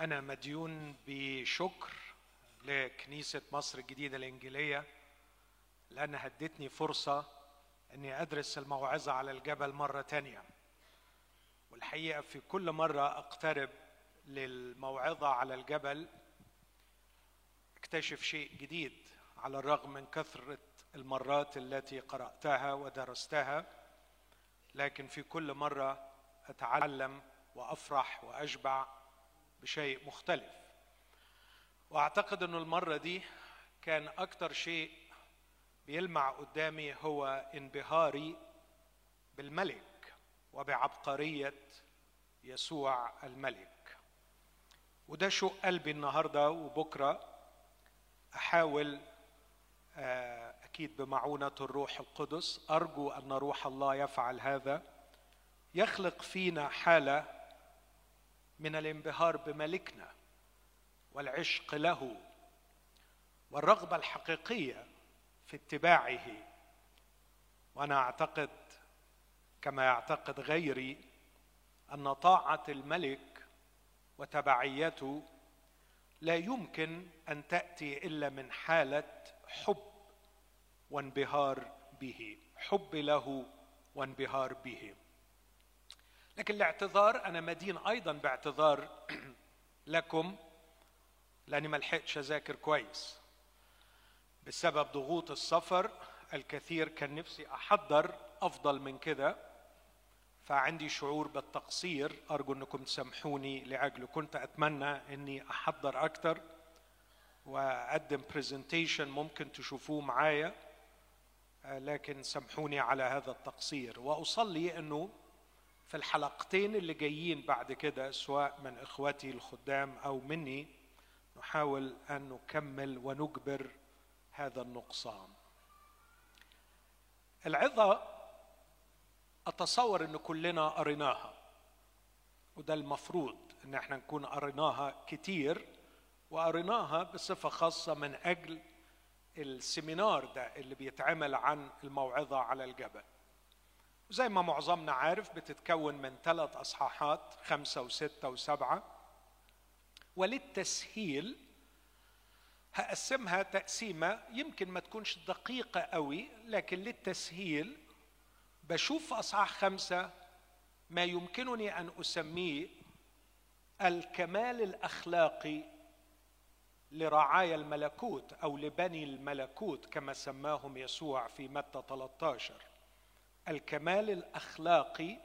أنا مديون بشكر لكنيسة مصر الجديدة الإنجيلية لأنها ادتني فرصة أني أدرس الموعظة على الجبل مرة تانية. والحقيقة في كل مرة أقترب للموعظة على الجبل أكتشف شيء جديد على الرغم من كثرة المرات التي قرأتها ودرستها لكن في كل مرة أتعلم وأفرح وأشبع بشيء مختلف. وأعتقد إنه المرة دي كان أكتر شيء بيلمع قدامي هو انبهاري بالملك وبعبقرية يسوع الملك. وده شوق قلبي النهارده وبكرة أحاول آه، أكيد بمعونة الروح القدس أرجو أن روح الله يفعل هذا. يخلق فينا حالة من الانبهار بملكنا والعشق له والرغبة الحقيقية في اتباعه. وأنا أعتقد كما يعتقد غيري أن طاعة الملك وتبعيته لا يمكن أن تأتي إلا من حالة حب وانبهار به حب له وانبهار به. لكن الاعتذار أنا مدين أيضا باعتذار لكم لأني ما لحقتش أذاكر كويس. بسبب ضغوط السفر الكثير كان نفسي أحضر أفضل من كده فعندي شعور بالتقصير. أرجو أنكم تسامحوني لاجله كنت أتمنى أني أحضر أكتر وأقدم برزنتيشن ممكن تشوفوه معايا لكن سامحوني على هذا التقصير. وأصلي أنه في الحلقتين اللي جايين بعد كده سواء من إخواتي الخدام أو مني نحاول أن نكمل ونجبر هذا النقصان. العظة أتصور إن كلنا قريناها وده المفروض إن إحنا نكون قريناها كتير وقريناها بصفة خاصة من أجل السيمينار ده اللي بيتعمل عن الموعظة على الجبل. وزي ما معظمنا عارف بتتكون من ثلاث أصحاحات خمسة وستة وسبعة. وللتسهيل هقسمها تقسيمة يمكن ما تكونش دقيقة قوي لكن للتسهيل بشوف أصحاح خمسة ما يمكنني أن أسميه الكمال الأخلاقي لرعايا الملكوت أو لبني الملكوت كما سماهم يسوع في متى 13 الكمال الأخلاقي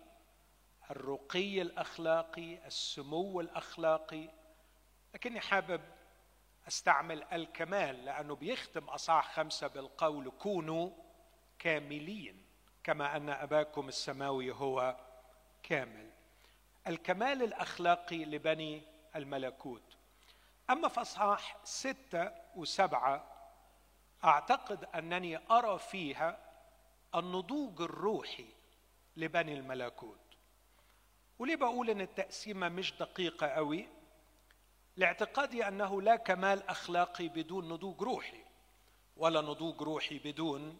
الرقي الأخلاقي السمو الأخلاقي لكني حابب أستعمل الكمال لأنه بيختم أصحاح خمسة بالقول كونوا كاملين كما أن أباكم السماوي هو كامل. الكمال الأخلاقي لبني الملكوت. أما في أصحاح ستة وسبعة أعتقد أنني أرى فيها النضوج الروحي لبني الملكوت. وليه بقول إن التقسيمة مش دقيقة قوي؟ لاعتقادي أنه لا كمال أخلاقي بدون نضوج روحي ولا نضوج روحي بدون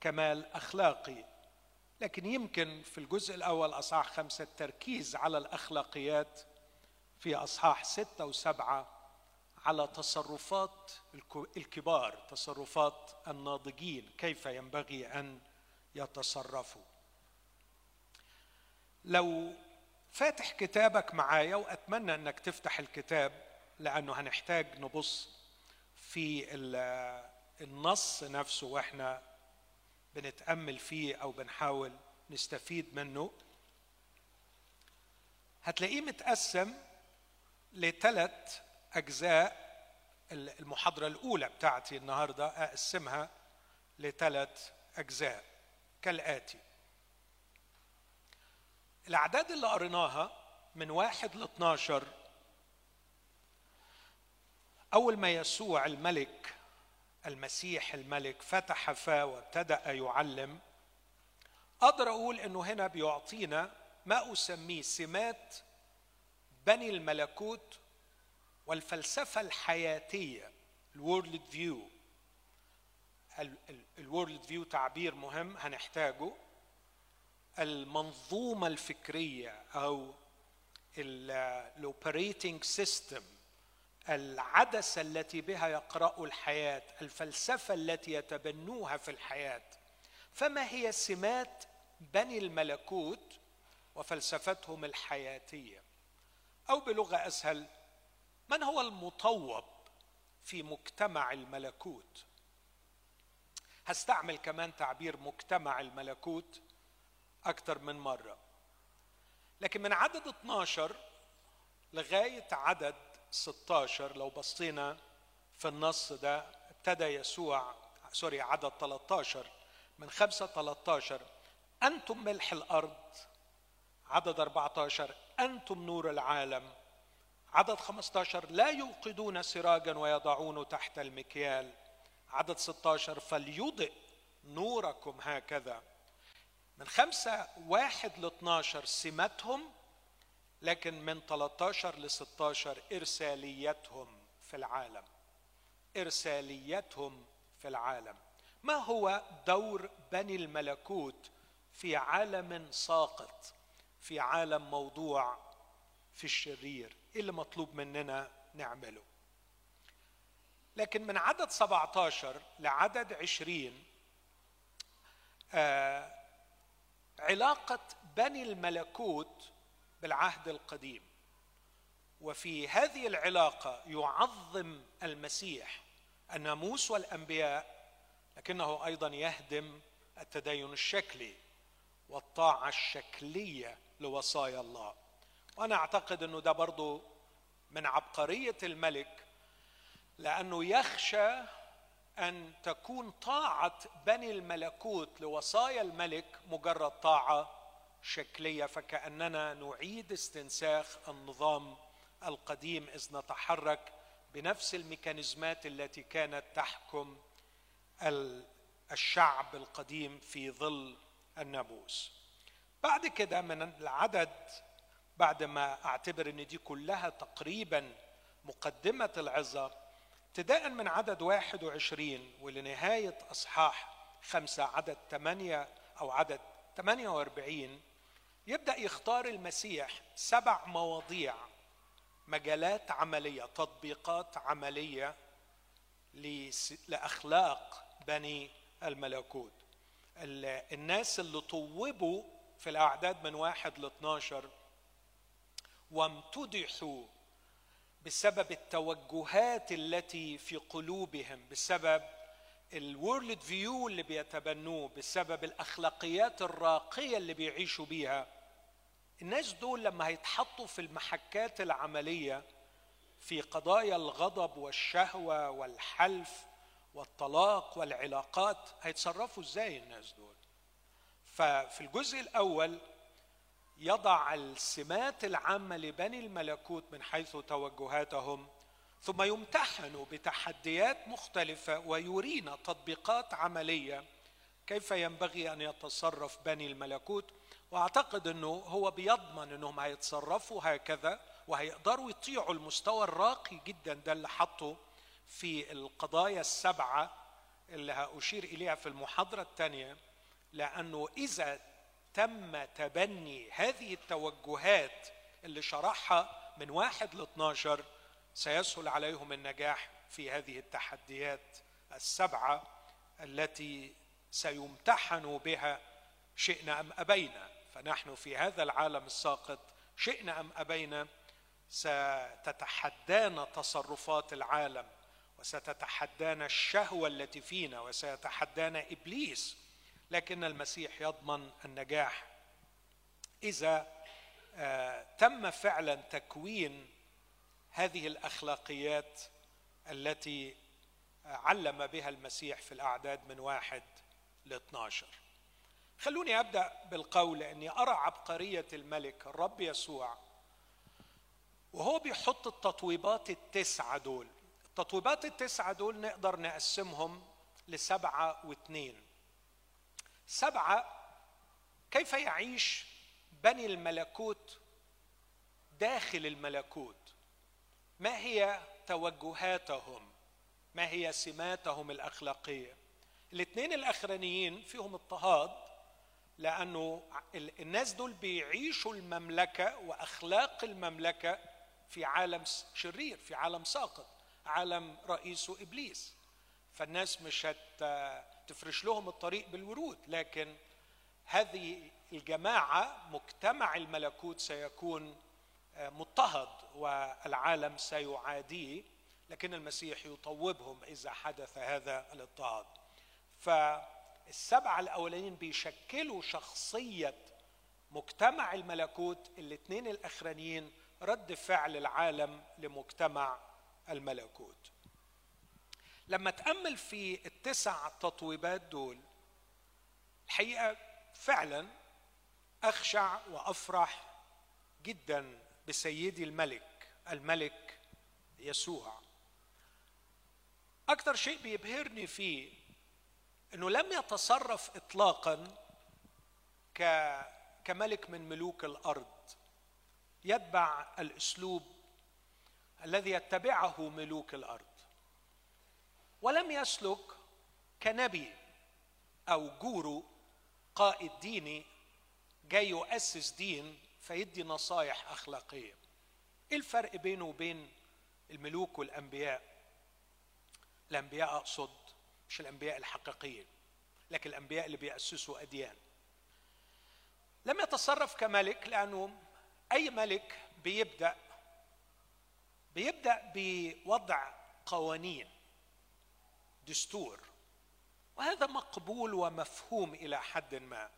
كمال أخلاقي. لكن يمكن في الجزء الأول أصحاح خمسة التركيز على الأخلاقيات في أصحاح ستة وسبعة على تصرفات الكبار تصرفات الناضجين. كيف ينبغي أن يتصرفوا لو فاتح كتابك معايا وأتمنى أنك تفتح الكتاب لأنه هنحتاج نبص في النص نفسه وإحنا بنتأمل فيه أو بنحاول نستفيد منه. هتلاقيه متقسم لثلاث أجزاء المحاضرة الأولى بتاعتي النهارده أقسمها لثلاث أجزاء. كالآتي. الأعداد اللي قريناها من واحد ل 12 أول ما يسوع الملك المسيح الملك فتح فاه وابتدأ يعلم أقدر أقول إنه هنا بيعطينا ما أسميه سمات بني الملكوت والفلسفة الحياتية ال worldview ال worldview تعبير مهم هنحتاجه. المنظومة الفكرية أو ال operating system العدسة التي بها يقرأوا الحياة الفلسفة التي يتبنوها في الحياة فما هي سمات بني الملكوت وفلسفتهم الحياتية؟ أو بلغة أسهل من هو المطوب في مجتمع الملكوت؟ هستعمل كمان تعبير مجتمع الملكوت أكثر من مرة. لكن من عدد 12 لغاية عدد 16 لو بصينا في النص ده ابتدى يسوع سوري عدد 13 من 5 13 أنتم ملح الأرض عدد 14 أنتم نور العالم عدد 15 لا يوقدون سراجا ويضعونه تحت المكيال. عدد 16 فليضئ نوركم هكذا. من خمسة واحد ل 12 سمتهم لكن من 13 ل 16 إرساليتهم في العالم. إرساليتهم في العالم. ما هو دور بني الملكوت في عالم ساقط في عالم موضوع في الشرير؟ إيه اللي مطلوب مننا نعمله؟ لكن من عدد 17 لعدد 20 آه علاقة بني الملكوت بالعهد القديم. وفي هذه العلاقة يعظم المسيح الناموس والأنبياء لكنه أيضا يهدم التدين الشكلي والطاعة الشكلية لوصايا الله. وأنا أعتقد أنه ده برضو من عبقرية الملك لأنه يخشى أن تكون طاعة بني الملكوت لوصايا الملك مجرد طاعة شكلية فكأننا نعيد استنساخ النظام القديم إذ نتحرك بنفس الميكانيزمات التي كانت تحكم الشعب القديم في ظل الناموس بعد كده من العدد بعد ما أعتبر إن دي كلها تقريبا مقدمة العظة ابتداء من عدد 21 ولنهاية أصحاح خمسة عدد ثمانية أو عدد 48 يبدأ يختار المسيح سبع مواضيع مجالات عملية تطبيقات عملية لأخلاق بني الملكوت. الناس اللي طوبوا في الأعداد من واحد ل 12 وامتدحوا بسبب التوجهات التي في قلوبهم بسبب الورلد فيو اللي بيتبنوه بسبب الأخلاقيات الراقية اللي بيعيشوا بيها. الناس دول لما هيتحطوا في المحكات العملية في قضايا الغضب والشهوة والحلف والطلاق والعلاقات هيتصرفوا إزاي الناس دول؟ ففي الجزء الأول يضع السمات العامة لبني الملكوت من حيث توجهاتهم ثم يمتحن بتحديات مختلفة ويرينا تطبيقات عملية. كيف ينبغي أن يتصرف بني الملكوت؟ وأعتقد أنه هو بيضمن أنهم هيتصرفوا هكذا وهيقدروا يطيعوا المستوى الراقي جدا ده اللي حطه في القضايا السبعة اللي هأشير إليها في المحاضرة الثانية لأنه إذا تم تبني هذه التوجهات اللي شرحها من واحد ل 12 سيسهل عليهم النجاح في هذه التحديات السبعة التي سيمتحنوا بها شئنا أم أبينا. فنحن في هذا العالم الساقط شئنا أم أبينا ستتحدانا تصرفات العالم وستتحدانا الشهوة التي فينا وسيتحدانا إبليس لكن المسيح يضمن النجاح. إذا آه، تم فعلا تكوين هذه الأخلاقيات التي علم بها المسيح في الأعداد من واحد ل 12 خلوني أبدأ بالقول اني أرى عبقرية الملك الرب يسوع وهو بيحط التطويبات التسعة دول. التطويبات التسعة دول نقدر نقسمهم لسبعة واثنين سبعة كيف يعيش بني الملكوت داخل الملكوت؟ ما هي توجهاتهم؟ ما هي سماتهم الأخلاقية؟ الاثنين الأخرانيين فيهم اضطهاد لأنه الناس دول بيعيشوا المملكة وأخلاق المملكة في عالم شرير في عالم ساقط عالم رئيسه إبليس. فالناس مش هتفرش لهم الطريق بالورود لكن هذه الجماعة مجتمع الملكوت سيكون مضطهد والعالم سيعاديه لكن المسيح يطوبهم إذا حدث هذا الاضطهاد. فالسبعة الاولين بيشكلوا شخصية مجتمع الملكوت الاثنين الأخرانيين رد فعل العالم لمجتمع الملكوت. لما تأمل في التسع تطويبات دول الحقيقة فعلا أخشع وأفرح جدا بسيدي الملك الملك يسوع. أكثر شيء بيبهرني فيه إنه لم يتصرف اطلاقا كملك من ملوك الأرض. يتبع الأسلوب الذي يتبعه ملوك الأرض. ولم يسلك كنبي أو جورو قائد ديني جاي يؤسس دين فيدي نصايح أخلاقية. إيه الفرق بينه وبين الملوك والأنبياء؟ الأنبياء أقصد مش الأنبياء الحقيقيين لكن الأنبياء اللي بيأسسوا أديان. لم يتصرف كملك لأنه أي ملك بيبدأ بيبدأ بوضع قوانين. دستور. وهذا مقبول ومفهوم إلى حد ما.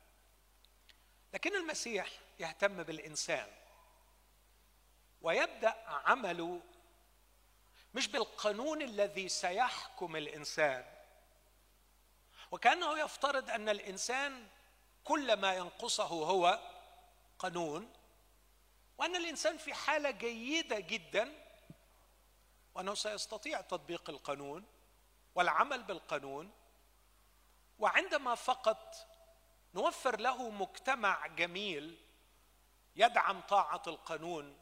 لكن المسيح يهتم بالإنسان. ويبدأ عمله مش بالقانون الذي سيحكم الإنسان. وكأنه يفترض أن الإنسان كل ما ينقصه هو قانون وأن الإنسان في حالة جيدة جدا وأنه سيستطيع تطبيق القانون. والعمل بالقانون وعندما فقط نوفر له مجتمع جميل يدعم طاعة القانون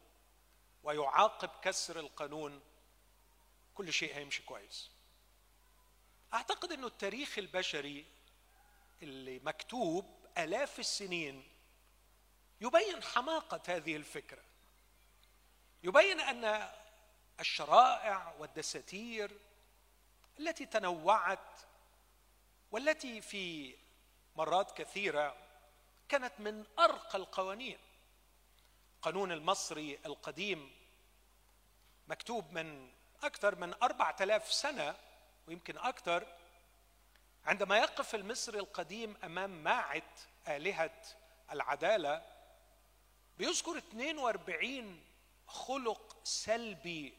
ويعاقب كسر القانون كل شيء هيمشي كويس. أعتقد إنه التاريخ البشري اللي مكتوب آلاف السنين يبين حماقة هذه الفكرة. يبين أن الشرائع والدساتير التي تنوعت والتي في مرات كثيرة كانت من أرقى القوانين. القانون المصري القديم مكتوب من أكثر من أربعة آلاف سنة ويمكن أكثر عندما يقف المصري القديم أمام ماعة آلهة العدالة بيذكر 42 خلق سلبي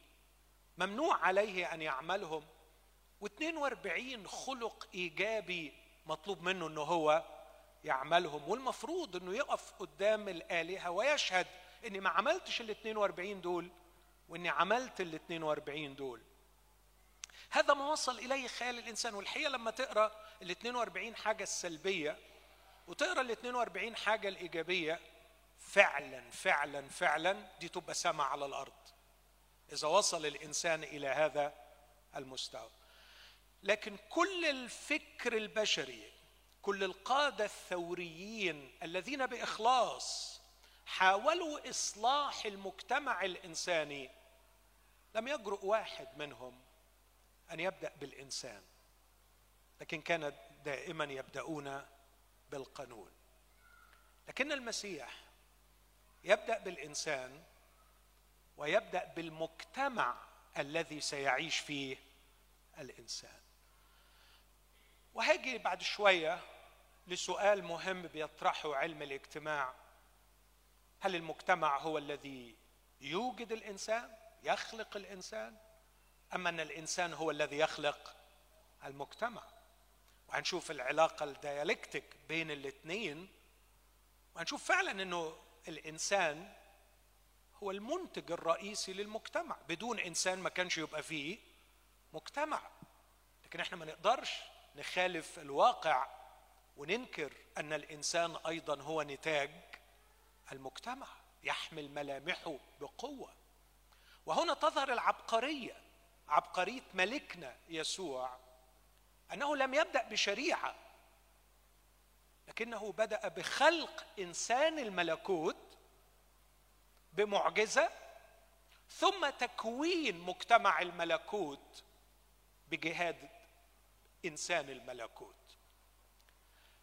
ممنوع عليه أن يعملهم. و42 خلق إيجابي مطلوب منه أنه هو يعملهم والمفروض أنه يقف قدام الآلهة ويشهد أني ما عملتش ال 42 دول وإني عملت ال 42 دول. هذا ما وصل إليه خيال الإنسان والحقيقة لما تقرأ ال 42 حاجة السلبية وتقرأ ال 42 حاجة الإيجابية فعلا فعلا فعلا دي تبقى سما على الأرض. إذا وصل الإنسان إلى هذا المستوى. لكن كل الفكر البشري كل القادة الثوريين الذين بإخلاص حاولوا إصلاح المجتمع الإنساني لم يجرؤ واحد منهم أن يبدأ بالإنسان لكن كان دائما يبدأون بالقانون. لكن المسيح يبدأ بالإنسان ويبدأ بالمجتمع الذي سيعيش فيه الإنسان. وهاجي بعد شوية لسؤال مهم بيطرحه علم الاجتماع. هل المجتمع هو الذي يوجد الإنسان يخلق الإنسان اما أن الإنسان هو الذي يخلق المجتمع؟ وهنشوف العلاقة الديالكتيك بين الاثنين وهنشوف فعلا إنه الإنسان هو المنتج الرئيسي للمجتمع. بدون إنسان ما كانش يبقى فيه مجتمع. لكن إحنا ما نقدرش نخالف الواقع وننكر أن الإنسان أيضا هو نتاج المجتمع يحمل ملامحه بقوة. وهنا تظهر العبقرية عبقرية ملكنا يسوع أنه لم يبدأ بشريعة لكنه بدأ بخلق إنسان الملكوت بمعجزة ثم تكوين مجتمع الملكوت بجهاد إنسان الملكوت.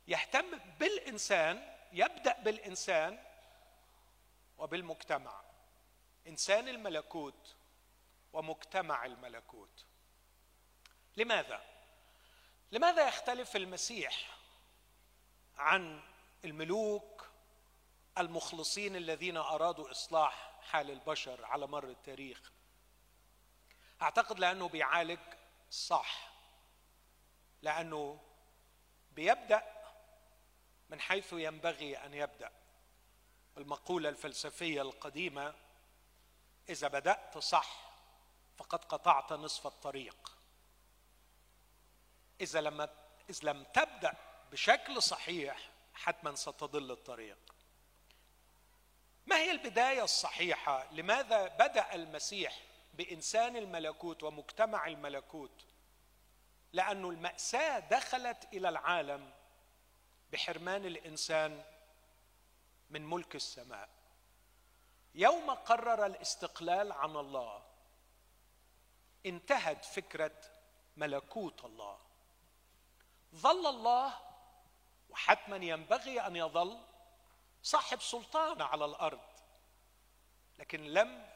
يهتم بالإنسان يبدأ بالإنسان وبالمجتمع. إنسان الملكوت ومجتمع الملكوت. لماذا؟ لماذا يختلف المسيح عن الملوك المخلصين الذين أرادوا إصلاح حال البشر على مر التاريخ؟ أعتقد لأنه بيعالج صح. لأنه بيبدأ من حيث ينبغي أن يبدأ. المقولة الفلسفية القديمة إذا بدأت صح فقد قطعت نصف الطريق. إذا لم إذا لم تبدأ بشكل صحيح حتما ستضل الطريق. ما هي البداية الصحيحة؟ لماذا بدأ المسيح بإنسان الملكوت ومجتمع الملكوت؟ لأنه المأساة دخلت إلى العالم بحرمان الإنسان من ملك السماء. يوم قرر الاستقلال عن الله انتهت فكرة ملكوت الله. ظل الله وحتما ينبغي أن يظل صاحب سلطان على الأرض. لكن لم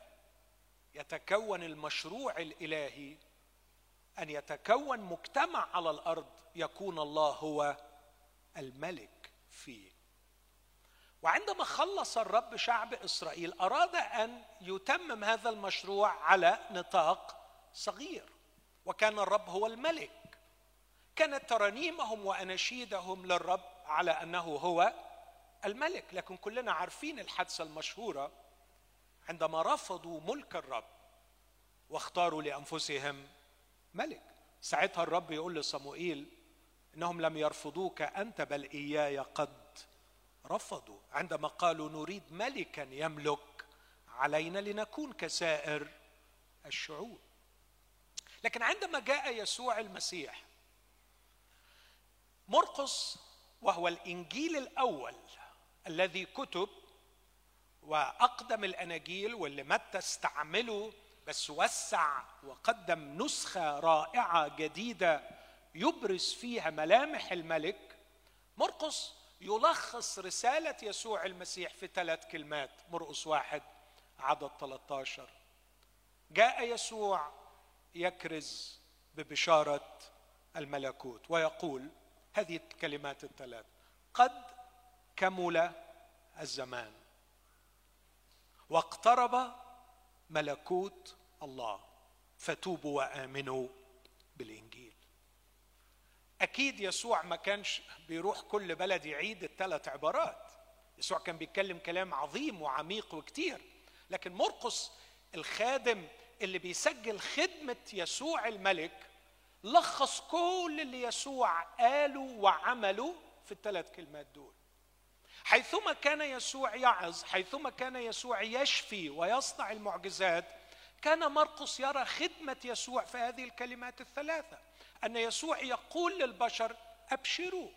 يتكون المشروع الإلهي أن يتكون مجتمع على الأرض يكون الله هو الملك فيه. وعندما خلص الرب شعب إسرائيل أراد أن يتمم هذا المشروع على نطاق صغير وكان الرب هو الملك. كانت ترانيمهم وأناشيدهم للرب على أنه هو الملك. لكن كلنا عارفين الحادثة المشهورة عندما رفضوا ملك الرب واختاروا لأنفسهم ملك. ساعتها الرب يقول لصموئيل إنهم لم يرفضوك أنت بل إياي قد رفضوا. عندما قالوا نريد ملكا يملك علينا لنكون كسائر الشعوب. لكن عندما جاء يسوع المسيح مرقس وهو الإنجيل الأول الذي كتب وأقدم الأناجيل واللي متى استعمله بس وسع وقدم نسخة رائعة جديدة يبرز فيها ملامح الملك. مرقس يلخص رسالة يسوع المسيح في ثلاث كلمات. مرقس واحد عدد 13 جاء يسوع يكرز ببشارة الملكوت ويقول هذه الكلمات الثلاث. قد كمل الزمان واقترب ملكوت الله. فتوبوا وآمنوا بالإنجيل. أكيد يسوع ما كانش بيروح كل بلد يعيد الثلاث عبارات. يسوع كان بيتكلم كلام عظيم وعميق وكتير. لكن مرقس الخادم اللي بيسجل خدمة يسوع الملك لخص كل اللي يسوع قاله وعمله في الثلاث كلمات دول. حيثما كان يسوع يعظ حيثما كان يسوع يشفي ويصنع المعجزات كان مرقس يرى خدمة يسوع في هذه الكلمات الثلاثة. أن يسوع يقول للبشر أبشروا.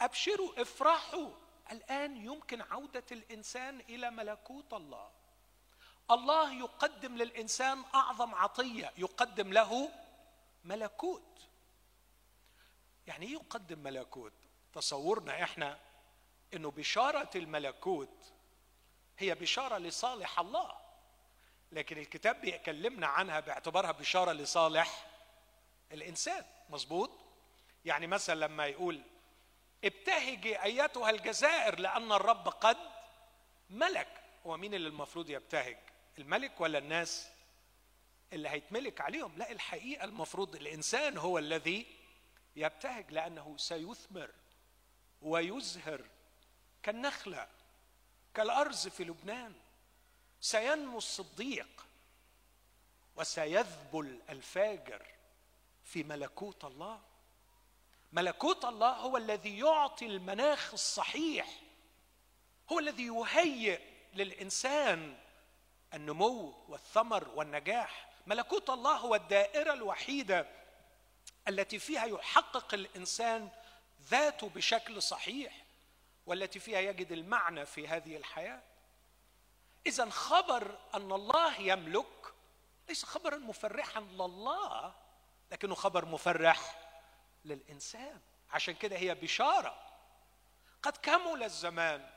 أبشروا افرحوا. الآن يمكن عودة الإنسان إلى ملكوت الله. الله يقدم للإنسان أعظم عطية يقدم له ملكوت. يعني إيه يقدم ملكوت؟ تصورنا إحنا إنه بشارة الملكوت هي بشارة لصالح الله. لكن الكتاب بيكلمنا عنها باعتبارها بشارة لصالح الإنسان. مظبوط؟ يعني مثلا لما يقول ابتهجي أيتها الجزائر لأن الرب قد ملك. هو مين اللي المفروض يبتهج؟ الملك ولا الناس اللي هيتملك عليهم؟ لا الحقيقة المفروض الإنسان هو الذي يبتهج لأنه سيثمر ويزهر كالنخلة كالأرز في لبنان سينمو الصديق وسيذبل الفاجر في ملكوت الله. ملكوت الله هو الذي يعطي المناخ الصحيح هو الذي يهيئ للإنسان النمو والثمر والنجاح. ملكوت الله هو الدائرة الوحيدة التي فيها يحقق الإنسان ذاته بشكل صحيح. والتي فيها يجد المعنى في هذه الحياة. اذا خبر أن الله يملك ليس خبرا مفرحا لله لكنه خبر مفرح للإنسان. عشان كده هي بشارة. قد كمل الزمان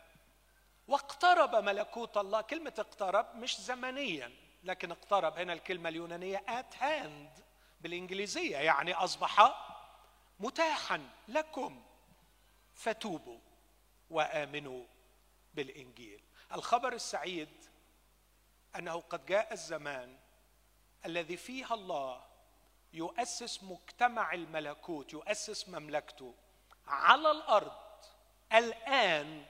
واقترب ملكوت الله. كلمة اقترب مش زمنيا لكن اقترب. هنا الكلمة اليونانية at hand بالإنجليزية يعني أصبح متاحا لكم. فتوبوا. وآمنوا بالإنجيل. الخبر السعيد أنه قد جاء الزمان الذي فيه الله يؤسس مجتمع الملكوت يؤسس مملكته على الأرض الآن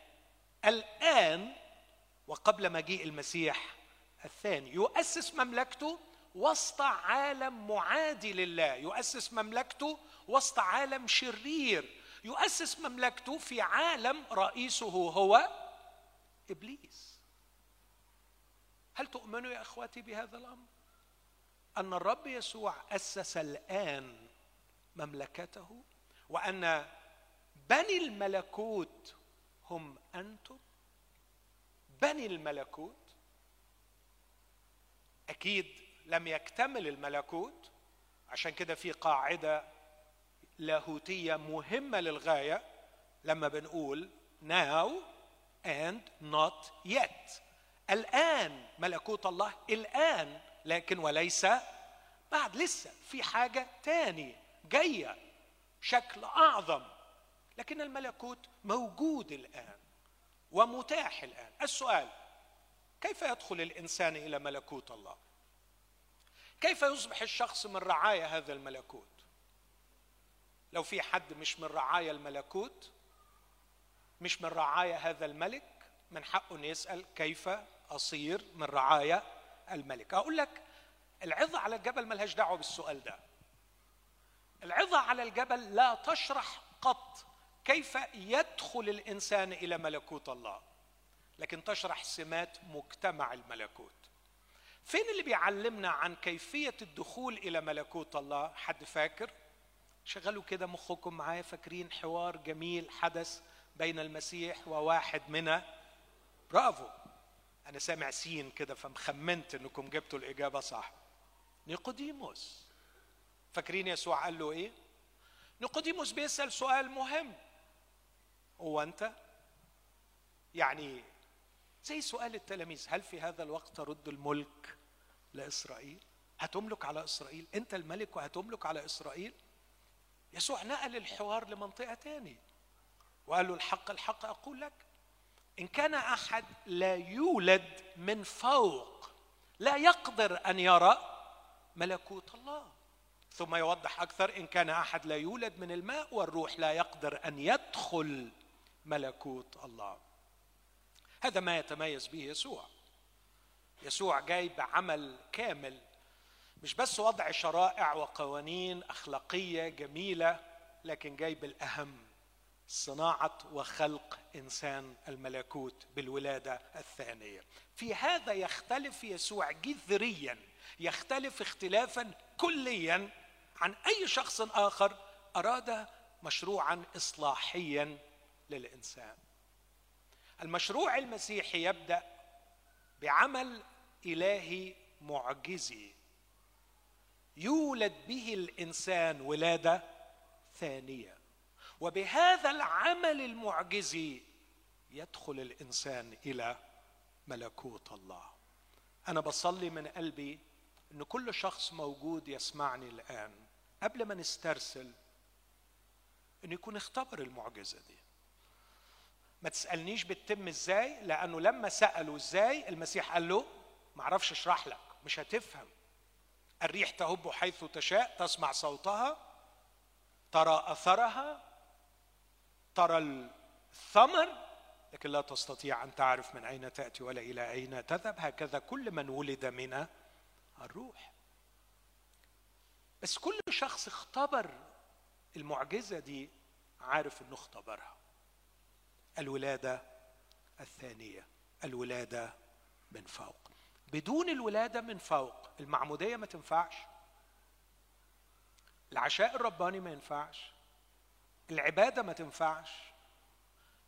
الآن وقبل مجيء المسيح الثاني. يؤسس مملكته وسط عالم معادي لله. يؤسس مملكته وسط عالم شرير يؤسس مملكته في عالم رئيسه هو إبليس. هل تؤمنوا يا إخواتي بهذا الأمر؟ أن الرب يسوع أسس الآن مملكته وأن بني الملكوت هم أنتم؟ بني الملكوت أكيد لم يكتمل الملكوت عشان كده في قاعدة لاهوتية مهمة للغاية لما بنقول now and not yet. الآن ملكوت الله الآن لكن وليس بعد لسه في حاجة تاني جاية شكل أعظم. لكن الملكوت موجود الآن ومتاح الآن. السؤال كيف يدخل الإنسان إلى ملكوت الله؟ كيف يصبح الشخص من رعايا هذا الملكوت؟ لو في حد مش من رعايا الملكوت مش من رعايا هذا الملك من حقه ان يسأل كيف أصير من رعايا الملك. أقول لك العظة على الجبل ملهاش دعوة بالسؤال ده. العظة على الجبل لا تشرح قط كيف يدخل الإنسان إلى ملكوت الله لكن تشرح سمات مجتمع الملكوت. فين اللي بيعلمنا عن كيفية الدخول إلى ملكوت الله؟ حد فاكر؟ شغلوا كده مخكم معايا فاكرين حوار جميل حدث بين المسيح وواحد من برافو. أنا سامع سين كده فمخمنت إنكم جبتوا الإجابة صح. نيقوديموس. فاكرين يسوع قال له إيه؟ نيقوديموس بيسأل سؤال مهم. هو أنت؟ يعني زي سؤال التلاميذ هل في هذا الوقت ترد الملك لإسرائيل؟ هتملك على إسرائيل؟ أنت الملك وهتملك على إسرائيل؟ يسوع نقل الحوار لمنطقة تاني. وقال له الحق الحق أقول لك. إن كان أحد لا يولد من فوق لا يقدر أن يرى ملكوت الله. ثم يوضح أكثر إن كان أحد لا يولد من الماء والروح لا يقدر أن يدخل ملكوت الله. هذا ما يتميز به يسوع. يسوع جاي بعمل كامل مش بس وضع شرائع وقوانين أخلاقية جميلة لكن جاي بالاهم صناعة وخلق إنسان الملكوت بالولادة الثانية. في هذا يختلف يسوع جذريا يختلف اختلافا كليا عن أي شخص آخر أراد مشروعا اصلاحيا للإنسان. المشروع المسيحي يبدأ بعمل إلهي معجزي. يولد به الإنسان ولادة ثانية. وبهذا العمل المعجزي يدخل الإنسان إلى ملكوت الله. أنا بصلي من قلبي إن كل شخص موجود يسمعني الآن قبل ما نسترسل إن يكون اختبر المعجزة دي. ما تسألنيش بتتم إزاي لأنه لما سألوا إزاي المسيح قال له ما أعرفش أشرح لك مش هتفهم. الريح تهب حيث تشاء تسمع صوتها ترى أثرها ترى الثمر لكن لا تستطيع أن تعرف من أين تأتي ولا إلى أين تذهب. هكذا كل من ولد من الروح. بس كل شخص اختبر المعجزة دي عارف إنه اختبرها. الولادة الثانية الولادة من فوق. بدون الولادة من فوق. المعمودية ما تنفعش. العشاء الرباني ما ينفعش. العبادة ما تنفعش.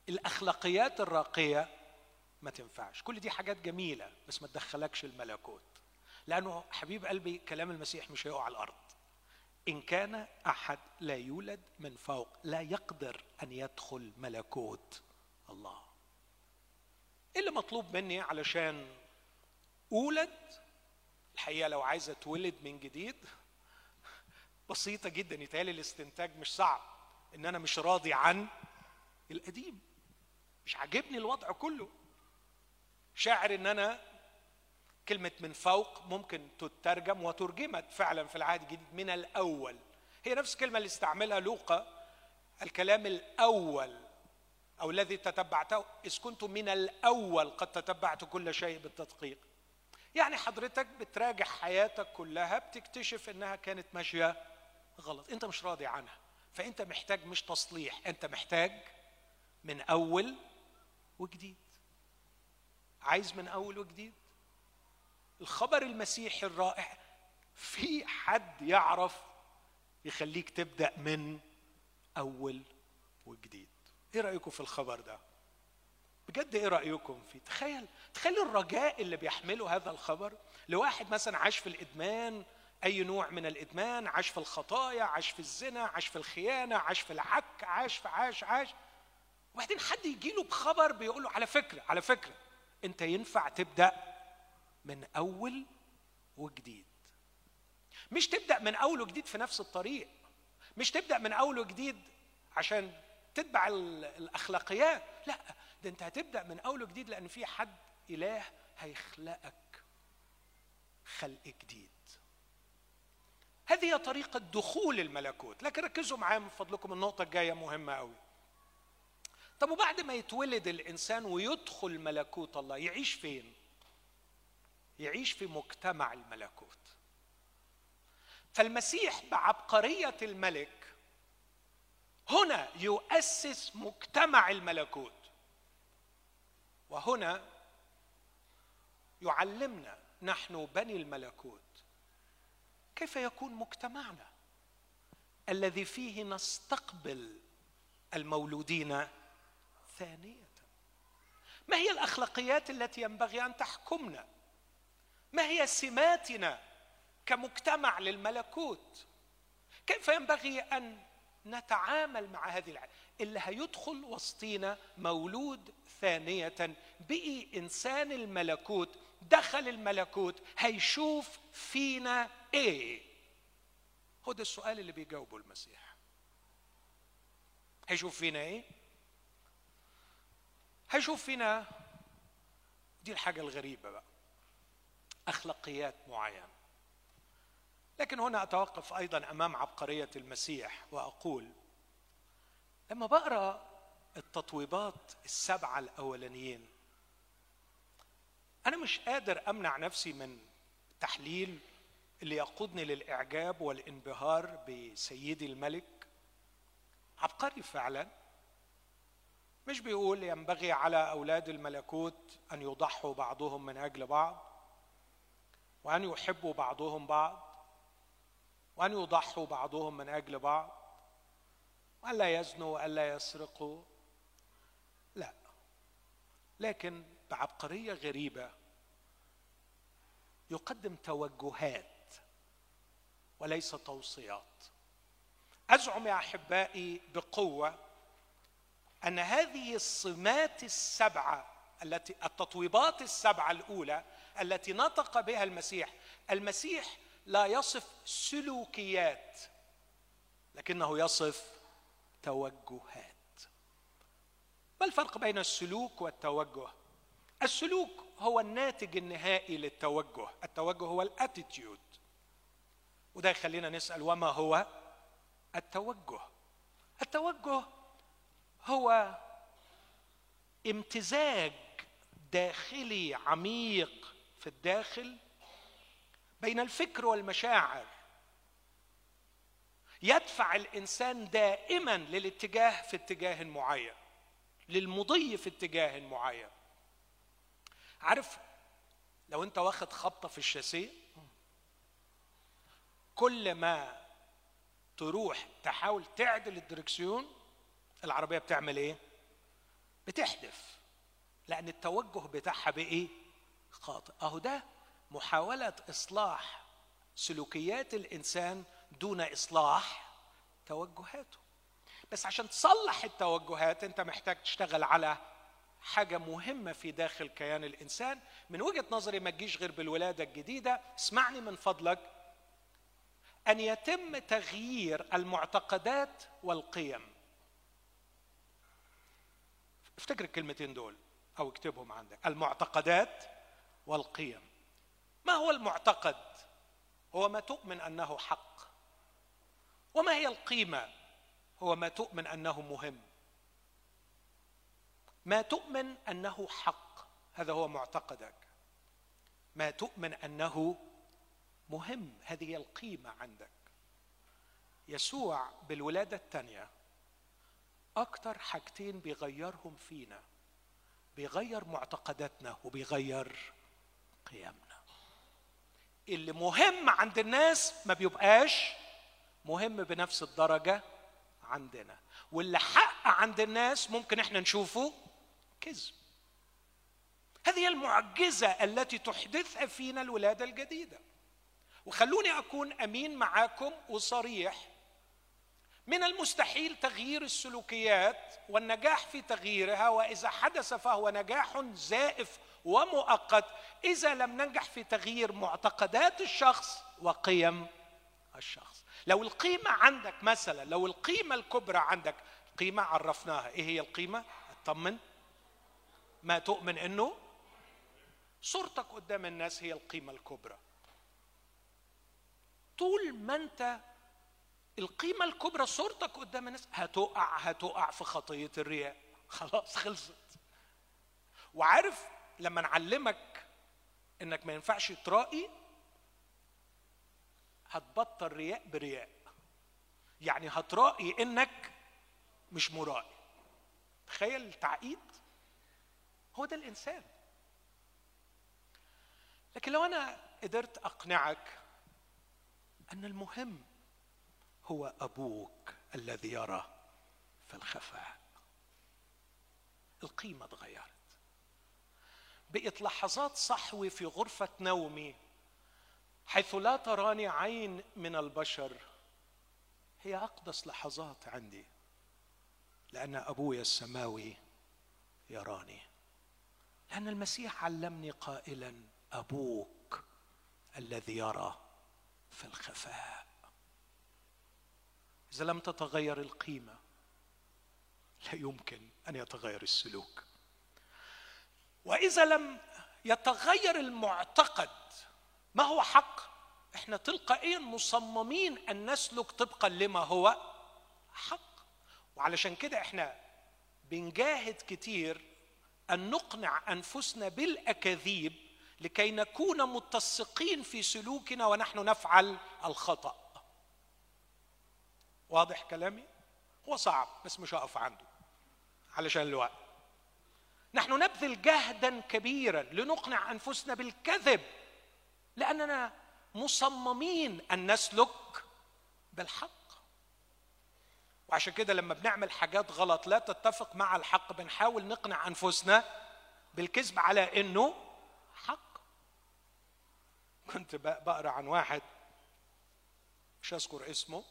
الأخلاقيات الراقية ما تنفعش. كل دي حاجات جميلة بس ما تدخلكش الملكوت. لأنه حبيب قلبي كلام المسيح مش هيقع على الأرض. إن كان أحد لا يولد من فوق لا يقدر أن يدخل ملكوت الله. إيه اللي مطلوب مني علشان اولد الحقيقة لو عايز اتولد من جديد بسيطة جدا يتهيألي الاستنتاج مش صعب إن أنا مش راضي عن القديم. مش عاجبني الوضع كله. شاعر إن أنا كلمة من فوق ممكن تترجم وترجمت فعلا في العهد الجديد من الأول. هي نفس الكلمة اللي استعملها لوقا الكلام الأول أو الذي تتبعته إذ كنت من الأول قد تتبعت كل شيء بالتدقيق. يعني حضرتك بتراجع حياتك كلها بتكتشف إنها كانت ماشية غلط. أنت مش راضي عنها فأنت محتاج مش تصليح أنت محتاج من أول وجديد. عايز من أول وجديد؟ الخبر المسيحي الرائع في حد يعرف يخليك تبدأ من أول وجديد. إيه رأيكم في الخبر ده؟ بجد إيه رأيكم فيه؟ تخيل تخيل الرجاء اللي بيحمله هذا الخبر لواحد مثلا عاش في الإدمان أي نوع من الإدمان عاش في الخطايا عاش في الزنا عاش في الخيانة عاش في العك عاش في عاش عاش. وبعدين حد يجي له بخبر بيقول له على فكرة على فكرة أنت ينفع تبدأ من أول وجديد. مش تبدأ من أول وجديد في نفس الطريق مش تبدأ من أول وجديد عشان تتبع الأخلاقيات لا ده انت هتبدأ من أول وجديد لأن في حد إله هيخلقك خلق جديد. هذه هي طريقة دخول الملكوت. لكن ركزوا معايا من فضلكم النقطة الجاية مهمة قوي طب وبعد ما يتولد الإنسان ويدخل ملكوت الله يعيش فين؟ يعيش في مجتمع الملكوت. فالمسيح بعبقرية الملك هنا يؤسس مجتمع الملكوت. وهنا يعلمنا نحن بني الملكوت كيف يكون مجتمعنا الذي فيه نستقبل المولودين ثانية. ما هي الأخلاقيات التي ينبغي أن تحكمنا؟ ما هي سماتنا كمجتمع للملكوت؟ كيف ينبغي أن نتعامل مع هذه العالم اللي هيدخل وسطينا مولود ثانية بقي إنسان الملكوت دخل الملكوت هيشوف فينا إيه؟ هو ده السؤال اللي بيجاوبه المسيح. هيشوف فينا إيه؟ هيشوف فينا دي الحاجة الغريبة بقى أخلاقيات معينة. لكن هنا أتوقف أيضا أمام عبقرية المسيح وأقول لما بقرأ التطويبات السبعة الأولانيين أنا مش قادر أمنع نفسي من تحليل اللي يقودني للإعجاب والانبهار بسيدي الملك. عبقري فعلا. مش بيقول ينبغي على أولاد الملكوت أن يضحوا بعضهم من أجل بعض وأن يحبوا بعضهم بعض وأن يضحوا بعضهم من أجل بعض. وأن لا يزنوا وأن لا يسرقوا لا. لكن بعبقرية غريبة يقدم توجهات وليس توصيات. أزعم يا أحبائي بقوة أن هذه الصمات السبعة التي التطويبات السبعة الأولى التي نطق بها المسيح المسيح لا يصف سلوكيات لكنه يصف توجهات. ما الفرق بين السلوك والتوجه؟ السلوك هو الناتج النهائي للتوجه. التوجه هو الاتيتيود. وده يخلينا نسأل وما هو التوجه؟ التوجه هو امتزاج داخلي عميق في الداخل بين الفكر والمشاعر. يدفع الإنسان دائما للاتجاه في اتجاه معين للمضي في اتجاه معين. عارف لو أنت واخد خبطة في الشاسيه كل ما تروح تحاول تعدل الدركسيون العربية بتعمل إيه؟ بتحدف لأن التوجه بتاعها بإيه؟ خاطئ. أهو ده محاولة إصلاح سلوكيات الإنسان دون إصلاح توجهاته. بس عشان تصلح التوجهات أنت محتاج تشتغل على حاجة مهمة في داخل كيان الإنسان. من وجهة نظري ما تجيش غير بالولادة الجديدة. اسمعني من فضلك. أن يتم تغيير المعتقدات والقيم. افتكر الكلمتين دول أو اكتبهم عندك. المعتقدات والقيم. ما هو المعتقد؟ هو ما تؤمن أنه حق. وما هي القيمة؟ هو ما تؤمن أنه مهم. ما تؤمن أنه حق هذا هو معتقدك. ما تؤمن أنه مهم هذه القيمة عندك. يسوع بالولادة الثانية أكثر حاجتين بيغيرهم فينا بيغير معتقداتنا وبيغير قيمنا. اللي مهم عند الناس ما بيبقاش مهم بنفس الدرجة عندنا. واللي حق عند الناس ممكن إحنا نشوفه كذب. هذه المعجزة التي تحدثها فينا الولادة الجديدة. وخلوني أكون أمين معاكم وصريح. من المستحيل تغيير السلوكيات والنجاح في تغييرها وإذا حدث فهو نجاح زائف ومؤقت. إذا لم ننجح في تغيير معتقدات الشخص وقيم الشخص. لو القيمة عندك مثلا لو القيمة الكبرى عندك قيمة عرفناها. إيه هي القيمة؟ اطمن. ما تؤمن إنه صورتك قدام الناس هي القيمة الكبرى. طول ما أنت القيمة الكبرى صورتك قدام الناس هتقع هتقع في خطية الرياء. خلاص خلصت. وعارف لما نعلمك إنك ما ينفعش ترائي هتبطل رياء برياء. يعني هترائي إنك مش مرائي تخيل التعقيد هو ده الإنسان. لكن لو أنا قدرت أقنعك أن المهم هو أبوك الذي يرى في الخفاء. القيمة اتغيرت. بقت لحظات صحوي في غرفة نومي حيث لا تراني عين من البشر. هي أقدس لحظات عندي لأن ابويا السماوي يراني. لأن المسيح علمني قائلا أبوك الذي يرى في الخفاء. إذا لم تتغير القيمة لا يمكن أن يتغير السلوك. وإذا لم يتغير المعتقد ما هو حق؟ إحنا تلقائيا مصممين أن نسلك طبقا لما هو حق. وعلشان كده إحنا بنجاهد كتير أن نقنع أنفسنا بالأكاذيب لكي نكون متسقين في سلوكنا ونحن نفعل الخطأ. واضح كلامي؟ هو صعب بس مش هقف عنده. علشان الوقت. نحن نبذل جهدا كبيرا لنقنع أنفسنا بالكذب. لأننا مصممين أن نسلك بالحق. وعشان كده لما بنعمل حاجات غلط لا تتفق مع الحق بنحاول نقنع أنفسنا بالكذب على إنه حق. كنت بقرأ عن واحد مش أذكر اسمه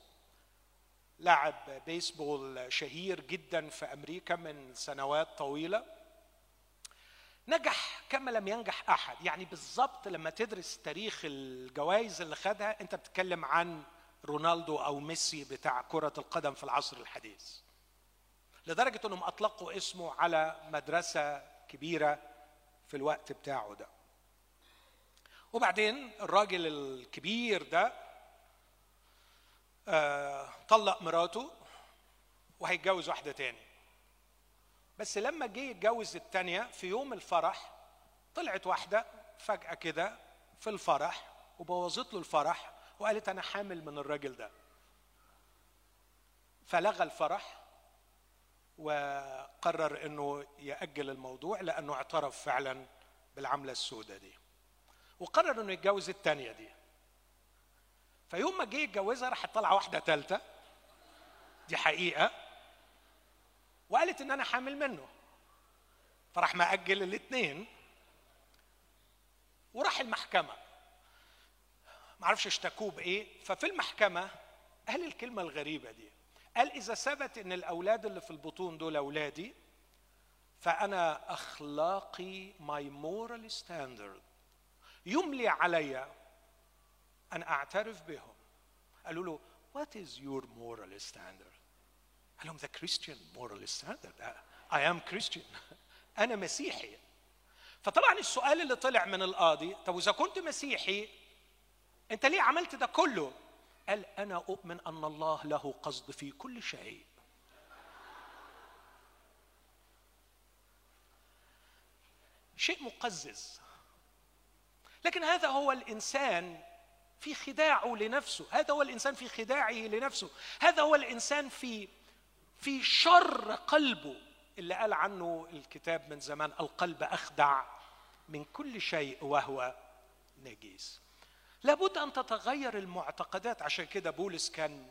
لاعب بيسبول شهير جدا في أمريكا من سنوات طويلة. نجح كما لم ينجح أحد. يعني بالظبط لما تدرس تاريخ الجوائز اللي خدها أنت بتتكلم عن رونالدو أو ميسي بتاع كرة القدم في العصر الحديث. لدرجة إنهم أطلقوا اسمه على مدرسة كبيرة في الوقت بتاعه ده. وبعدين الراجل الكبير ده آه طلق مراته وهيتجوز واحدة تاني. بس لما جه يتجوز التانية في يوم الفرح طلعت واحدة فجأة كده في الفرح وبوظت له الفرح وقالت أنا حامل من الراجل ده. فلغى الفرح وقرر إنه يأجل الموضوع لأنه اعترف فعلا بالعملة السوداء دي. وقرر إنه يتجوز الثانية دي. فيوم ما جه يتجوزها راح طلع واحدة ثالثه دي حقيقة. وقالت إن أنا حامل منه. فراح مأجل الاثنين وراح المحكمة. معرفش اشتكوه بإيه. ففي المحكمة قال الكلمة الغريبة دي. قال إذا ثبت إن الأولاد اللي في البطون دول أولادي فأنا أخلاقي my moral standard يملي علي أن أعترف بهم. قالوا له what is your moral standard? قال لهم Christian moral standard I am Christian. أنا مسيحي. فطبعا السؤال اللي طلع من القاضي طب وإذا كنت مسيحي أنت ليه عملت ده كله؟ قال أنا أؤمن أن الله له قصد في كل شيء. شيء مقزز. لكن هذا هو الإنسان في خداعه لنفسه. هذا هو الإنسان في خداعه لنفسه. هذا هو الإنسان في في شر قلبه اللي قال عنه الكتاب من زمان القلب أخدع من كل شيء وهو نجيس. لابد أن تتغير المعتقدات. عشان كده بولس كان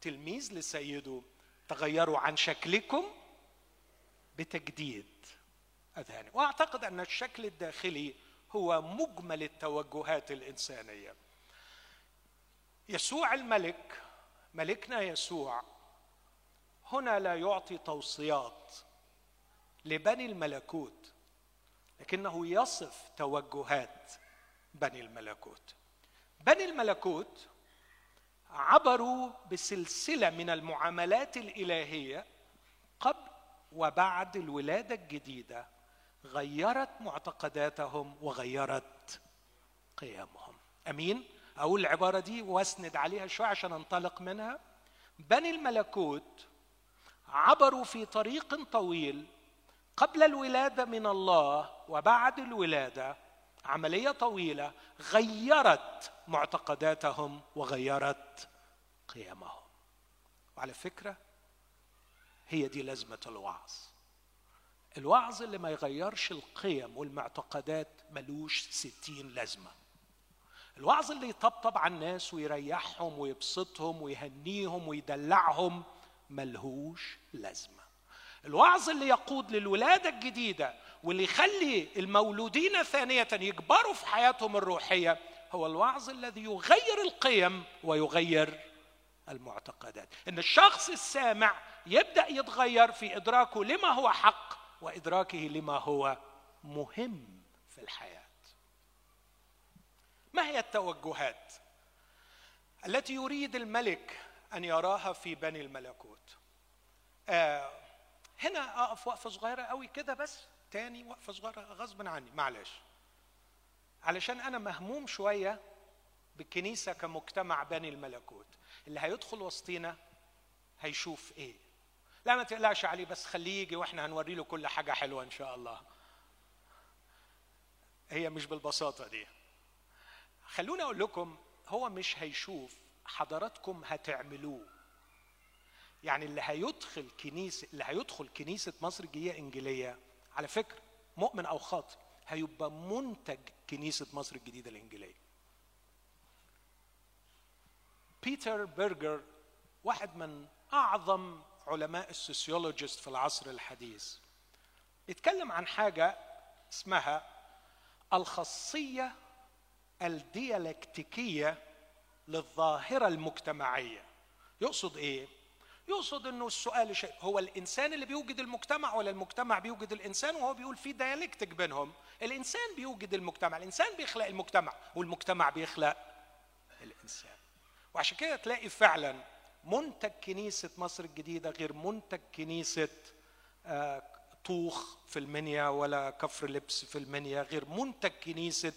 تلميذ لسيده تغيروا عن شكلكم بتجديد اذهاني وأعتقد أن الشكل الداخلي هو مجمل التوجهات الإنسانية. يسوع الملك ملكنا يسوع هنا لا يعطي توصيات لبني الملكوت لكنه يصف توجهات بني الملكوت. بني الملكوت عبروا بسلسلة من المعاملات الإلهية قبل وبعد الولادة الجديدة غيرت معتقداتهم وغيرت قيمهم. أمين؟ أقول العبارة دي وأسند عليها شوية عشان أنطلق منها. بني الملكوت عبروا في طريق طويل قبل الولادة من الله وبعد الولادة. عملية طويلة. غيرت معتقداتهم وغيرت قيمهم. وعلى فكرة هي دي لازمة الوعظ. الوعظ اللي ما يغيرش القيم والمعتقدات ملوش ستين لازمة. الوعظ اللي يطبطب على الناس ويريحهم ويبسطهم ويهنيهم ويدلعهم ملهوش لازمة. الوعظ اللي يقود للولادة الجديدة واللي يخلي المولودين ثانية يكبروا في حياتهم الروحية هو الوعظ الذي يغير القيم ويغير المعتقدات. إن الشخص السامع يبدأ يتغير في إدراكه لما هو حق وإدراكه لما هو مهم في الحياة. ما هي التوجهات التي يريد الملك أن يراها في بني الملكوت. آه هنا أقف وقفة صغيرة قوي كده بس تاني وقفة صغيرة غصبا عني معلش. علشان أنا مهموم شوية بالكنيسة كمجتمع بني الملكوت. اللي هيدخل وسطينا هيشوف إيه. لا ما تقلقش عليه بس خليه يجي وإحنا هنوري له كل حاجة حلوة إن شاء الله. هي مش بالبساطة دي. خلوني أقول لكم هو مش هيشوف حضراتكم هتعملوه. يعني اللي هيدخل كنيسه اللي هيدخل كنيسة مصر الجديده إنجيلية على فكرة مؤمن أو خاطئ هيبقى منتج كنيسة مصر الجديدة الإنجيلية. بيتر بيرجر واحد من أعظم علماء ال sociologist في العصر الحديث بيتكلم عن حاجة اسمها الخاصية الديالكتيكية للظاهرة المجتمعية. يقصد إيه؟ يقصد إنه السؤال شيء هو الإنسان اللي بيوجد المجتمع ولا المجتمع بيوجد الإنسان؟ وهو بيقول في ديالكتيك بينهم. الإنسان بيوجد المجتمع الإنسان بيخلق المجتمع والمجتمع بيخلق الإنسان. وعشان كده تلاقي فعلا منتج كنيسة مصر الجديدة غير منتج كنيسة آه، طوخ في المنيا ولا كفر لبس في المنيا غير منتج كنيسة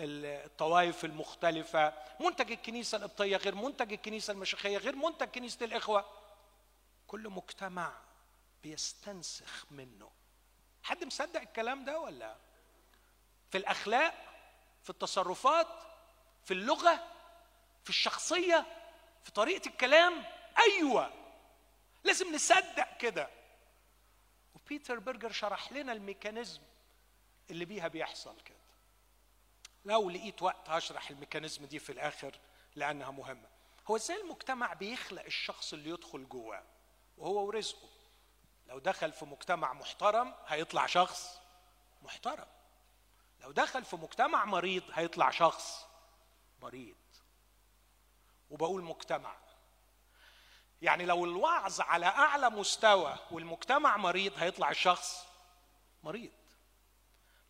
الطوائف المختلفة منتج الكنيسة القبطية غير منتج الكنيسة المشيخية غير منتج كنيسة الإخوة. كل مجتمع بيستنسخ منه. حد مصدق الكلام ده ولا؟ في الأخلاق في التصرفات في اللغة في الشخصية في طريقة الكلام. أيوه لازم نصدق كده. وبيتر برجر شرح لنا ال mechanism اللي بيها بيحصل كده. لو لقيت وقت هشرح ال mechanism دي في الآخر لأنها مهمة. هو إزاي المجتمع بيخلق الشخص اللي يدخل جواه وهو ورزقه؟ لو دخل في مجتمع محترم هيطلع شخص محترم. لو دخل في مجتمع مريض هيطلع شخص مريض. وبقول مجتمع. يعني لو الوعظ على أعلى مستوى والمجتمع مريض هيطلع الشخص مريض.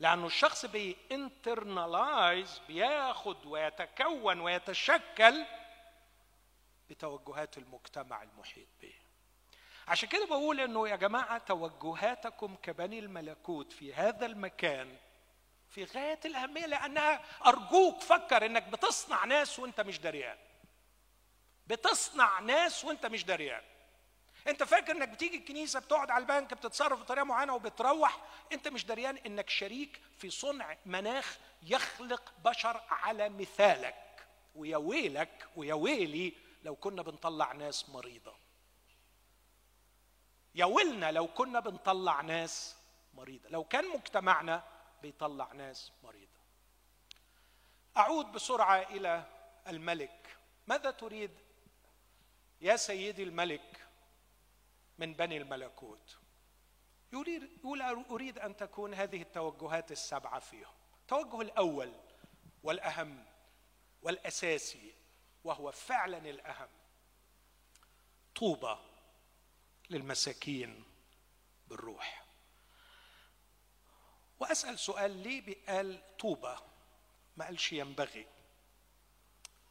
لأنه الشخص بينترنالايز بياخد ويتكون ويتشكل بتوجهات المجتمع المحيط به. عشان كده بقول إنه يا جماعة توجهاتكم كبني الملكوت في هذا المكان في غاية الأهمية لأنها أرجوك فكر إنك بتصنع ناس وأنت مش دريان. بتصنع ناس وأنت مش دريان. انت فاكر انك بتيجي الكنيسة بتقعد على البنك بتتصرف بطريقة معينة وبتروح؟ انت مش دريان انك شريك في صنع مناخ يخلق بشر على مثالك. ويا ويلك ويا ويلي لو كنا بنطلع ناس مريضة. يا ويلنا لو كنا بنطلع ناس مريضة. لو كان مجتمعنا بيطلع ناس مريضة. أعود بسرعة إلى الملك. ماذا تريد يا سيدي الملك؟ من بني الملكوت. يريد يقول أريد أن تكون هذه التوجهات السبعة فيهم. التوجه الأول والأهم والأساسي وهو فعلا الأهم طوبى للمساكين بالروح. وأسأل سؤال ليه قال طوبى؟ ما قالش ينبغي.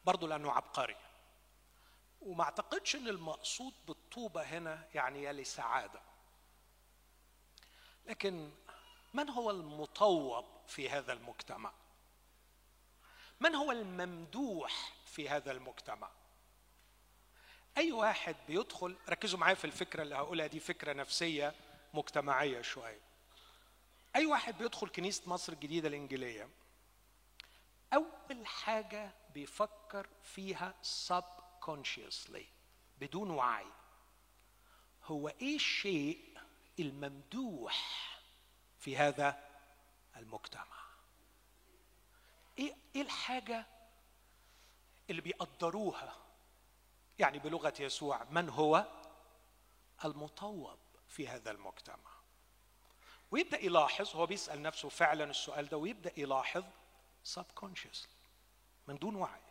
برضه لأنه عبقري. وما اعتقدش إن المقصود بالطوبة هنا يعني يلي سعادة. لكن من هو المطوب في هذا المجتمع؟ من هو الممدوح في هذا المجتمع؟ أي واحد بيدخل ركزوا معايا في الفكرة اللي هقولها دي فكرة نفسية مجتمعية شوية. أي واحد بيدخل كنيسة مصر الجديدة الإنجيلية أول حاجة بيفكر فيها سب consciously بدون وعي. هو إيه الشيء الممدوح في هذا المجتمع؟ إيه إيه الحاجة اللي بيقدروها؟ يعني بلغة يسوع من هو؟ المطوب في هذا المجتمع. ويبدأ يلاحظ هو بيسأل نفسه فعلا السؤال ده ويبدأ يلاحظ subconsciously من دون وعي.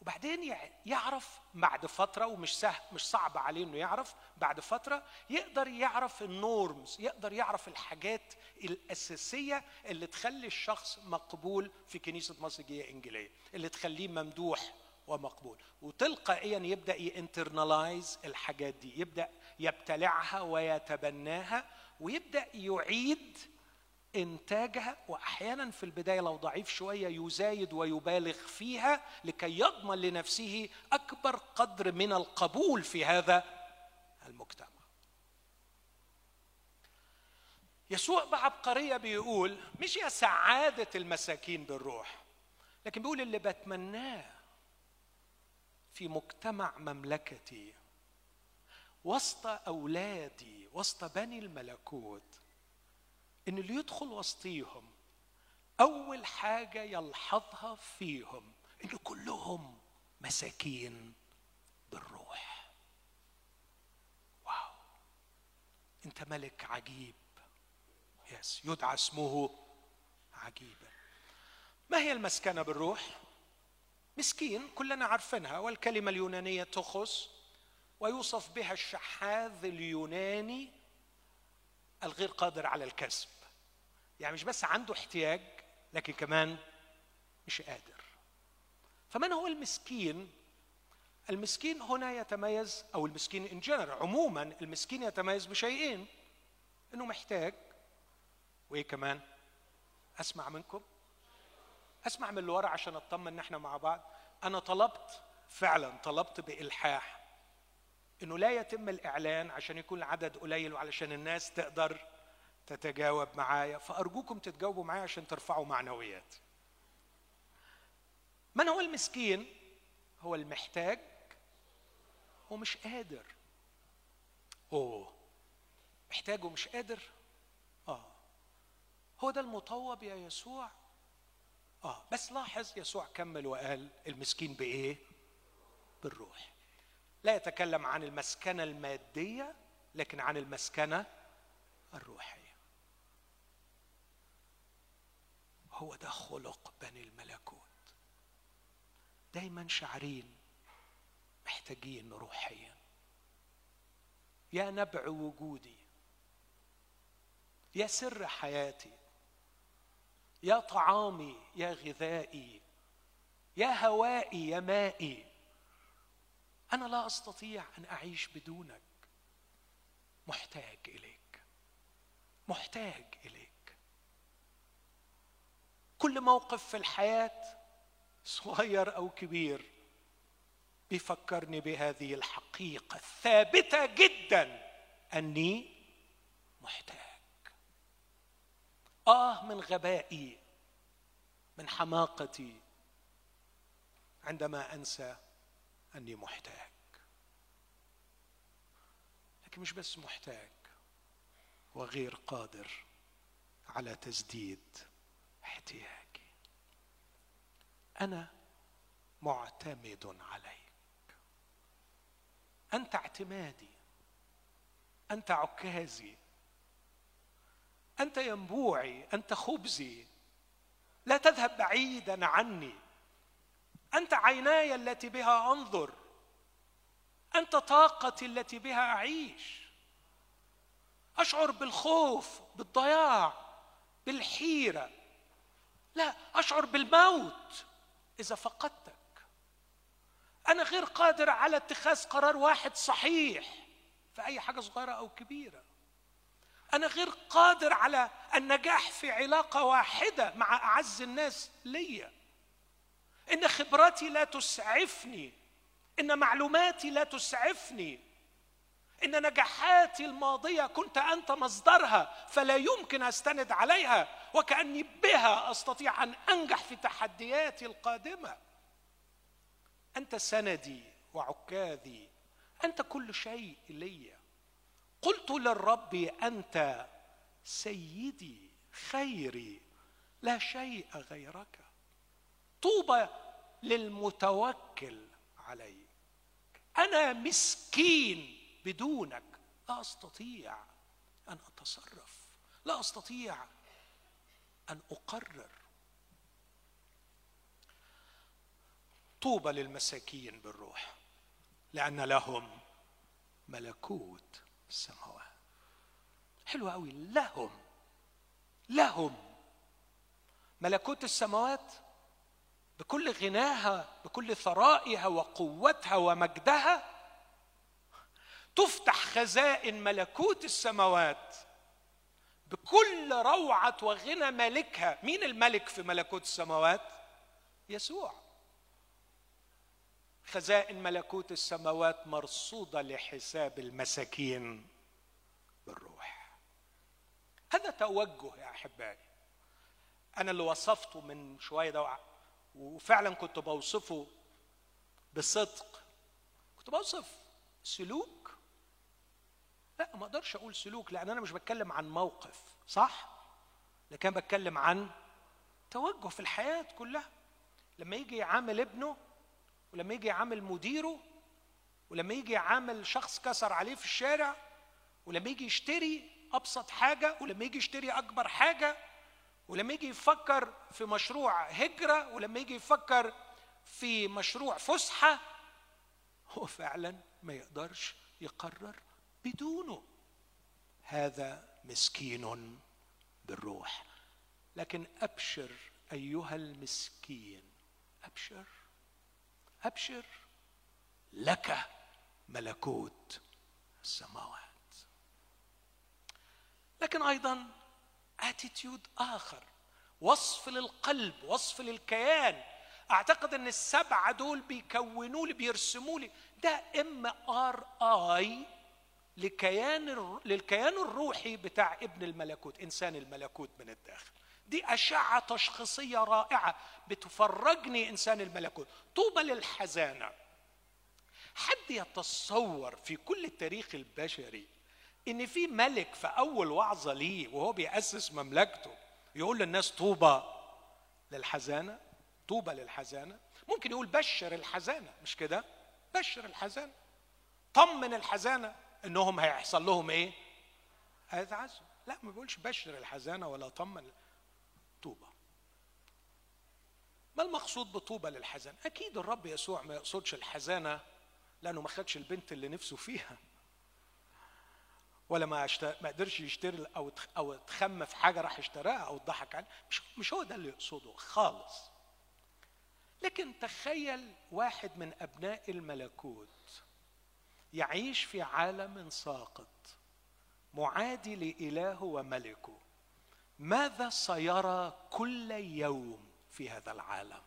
وبعدين يعرف بعد فترة ومش سهل مش صعب عليه إنه يعرف بعد فترة يقدر يعرف ال norms يقدر يعرف الحاجات الأساسية اللي تخلي الشخص مقبول في كنيسة مصر الانجيليه اللي تخليه ممدوح ومقبول. وتلقائيا يبدأ ي internalize الحاجات دي يبدأ يبتلعها ويتبناها ويبدأ يعيد إنتاجها وأحيانا في البداية لو ضعيف شوية يزايد ويبالغ فيها لكي يضمن لنفسه أكبر قدر من القبول في هذا المجتمع. يسوع بعبقرية بيقول مش يا سعادة المساكين بالروح لكن بيقول اللي بتمناه في مجتمع مملكتي وسط أولادي وسط بني الملكوت إن اللي يدخل وسطيهم أول حاجة يلحظها فيهم إن كلهم مساكين بالروح. واو. أنت ملك عجيب. يس يدعى اسمه عجيبا. ما هي المسكنة بالروح؟ مسكين كلنا عارفينها والكلمة اليونانية تخص ويوصف بها الشحاذ اليوناني الغير قادر على الكسب. يعني مش بس عنده احتياج لكن كمان مش قادر. فمن هو المسكين؟ المسكين هنا يتميز أو المسكين ان جنرال عموما المسكين يتميز بشيئين إنه محتاج وإيه كمان؟ أسمع منكم؟ أسمع من اللي ورا عشان أطمن إن إحنا مع بعض. أنا طلبت فعلا طلبت بإلحاح إنه لا يتم الإعلان عشان يكون العدد قليل وعلشان الناس تقدر تتجاوب معايا فأرجوكم تتجاوبوا معايا عشان ترفعوا معنويات. من هو المسكين؟ هو المحتاج هو مش قادر. أوه محتاج ومش قادر؟ آه. هو ده المطوب يا يسوع؟ آه. بس لاحظ يسوع كمل وقال المسكين بإيه؟ بالروح. لا يتكلم عن المسكنة المادية لكن عن المسكنة الروحية. هو ده خلق بني الملكوت. دايما شعرين محتاجين روحيا. يا نبع وجودي يا سر حياتي يا طعامي يا غذائي يا هوائي يا مائي. أنا لا أستطيع أن أعيش بدونك. محتاج إليك. محتاج إليك. كل موقف في الحياة صغير أو كبير بيفكرني بهذه الحقيقة الثابتة جدا أني محتاج. آه من غبائي من حماقتي عندما أنسى أني محتاج. لكن مش بس محتاج وغير قادر على تسديد احتياجي. أنا معتمد عليك. أنت اعتمادي. أنت عكازي. أنت ينبوعي. أنت خبزي. لا تذهب بعيدا عني. أنت عيناي التي بها أنظر. أنت طاقتي التي بها أعيش. أشعر بالخوف بالضياع بالحيرة. لا أشعر بالموت إذا فقدتك. أنا غير قادر على اتخاذ قرار واحد صحيح في أي حاجة صغيرة أو كبيرة. أنا غير قادر على النجاح في علاقة واحدة مع أعز الناس ليا. إن خبراتي لا تسعفني إن معلوماتي لا تسعفني. إن نجاحاتي الماضية كنت أنت مصدرها فلا يمكن أستند عليها وكأني بها أستطيع أن أنجح في تحدياتي القادمة. أنت سندي وعكاذي أنت كل شيء لي. قلت للرب أنت سيدي خيري لا شيء غيرك. طوبى للمتوكل عليك. أنا مسكين. بدونك لا أستطيع أن أتصرف لا أستطيع أن أقرر. طوبى للمساكين بالروح لأن لهم ملكوت السماوات. حلو قوي لهم لهم ملكوت السماوات بكل غناها بكل ثرائها وقوتها ومجدها تفتح خزائن ملكوت السماوات بكل روعة وغنى مالكها مين الملك في ملكوت السماوات؟ يسوع. خزائن ملكوت السماوات مرصودة لحساب المساكين بالروح. هذا توجه يا أحبائي. أنا اللي وصفته من شوية ده وفعلا كنت بوصفه بصدق. كنت بوصف سلوك لا ما أقدرش أقول سلوك لأن أنا مش بتكلم عن موقف صح؟ لكن بتكلم عن توجه في الحياة كلها. لما يجي يعامل ابنه ولما يجي يعامل مديره ولما يجي يعامل شخص كسر عليه في الشارع ولما يجي يشتري أبسط حاجة ولما يجي يشتري أكبر حاجة ولما يجي يفكر في مشروع هجرة ولما يجي يفكر في مشروع فسحة هو فعلا ما يقدرش يقرر. بدونه. هذا مسكين بالروح. لكن أبشر أيها المسكين. أبشر. أبشر لك ملكوت السماوات. لكن أيضا اتيتيود آخر. وصف للقلب وصف للكيان. أعتقد أن السبعة دول بيكونوا لي بيرسموا لي. ده MRI لكيان للكيان الروحي بتاع ابن الملكوت إنسان الملكوت من الداخل. دي أشعة تشخيصية رائعة بتفرجني إنسان الملكوت. طوبى للحزانى. حد يتصور في كل التاريخ البشري إن في ملك في أول وعظة ليه وهو بيأسس مملكته يقول للناس طوبى للحزانى؟ طوبى للحزانة؟ ممكن يقول بشر الحزانة مش كده؟ بشر الحزانة. طمن الحزانة. إنهم هيحصل لهم إيه؟ هيتعزوا لا ما بيقولش بشر الحزانة ولا طمن طوبى ما المقصود بطوبى للحزانه أكيد الرب يسوع ما يقصدش الحزانة لأنه ما خدش البنت اللي نفسه فيها. ولا ما ما قدرش يشتري أو أو تخم في حاجة راح اشتراها أو ضحك عليها مش مش هو ده اللي يقصده خالص. لكن تخيل واحد من أبناء الملكوت يعيش في عالم ساقط. معادي لإله وملكه. ماذا سيرى كل يوم في هذا العالم؟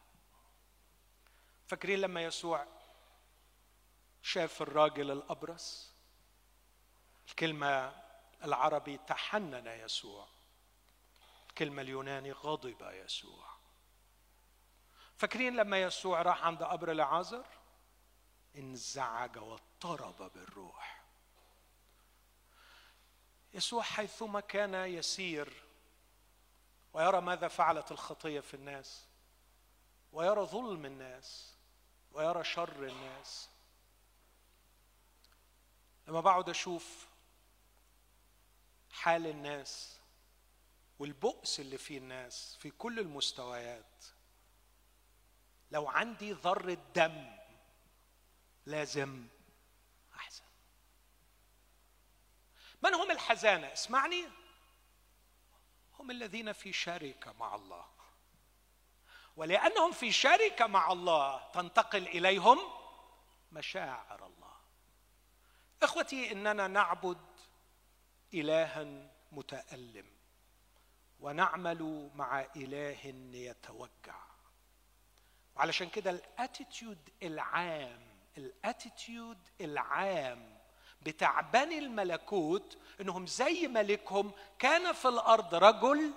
فاكرين لما يسوع شاف الراجل الأبرص؟ الكلمة العربي تحنن يسوع. الكلمة اليوناني غضب يسوع. فاكرين لما يسوع راح عند قبر العازر؟ انزعج واضطرب بالروح. يسوع حيثما كان يسير ويرى ماذا فعلت الخطية في الناس ويرى ظلم الناس ويرى شر الناس. لما بقعد أشوف حال الناس والبؤس اللي في الناس في كل المستويات لو عندي ذرة دم لازم من هم الحزانة؟ اسمعني. هم الذين في شركه مع الله. ولأنهم في شركه مع الله تنتقل إليهم مشاعر الله. إخوتي إننا نعبد الها متألم ونعمل مع إله يتوجع. وعلشان كده الأتيتيود العام الأتيتيود العام بتاع بني الملكوت انهم زي ملكهم كان في الأرض رجل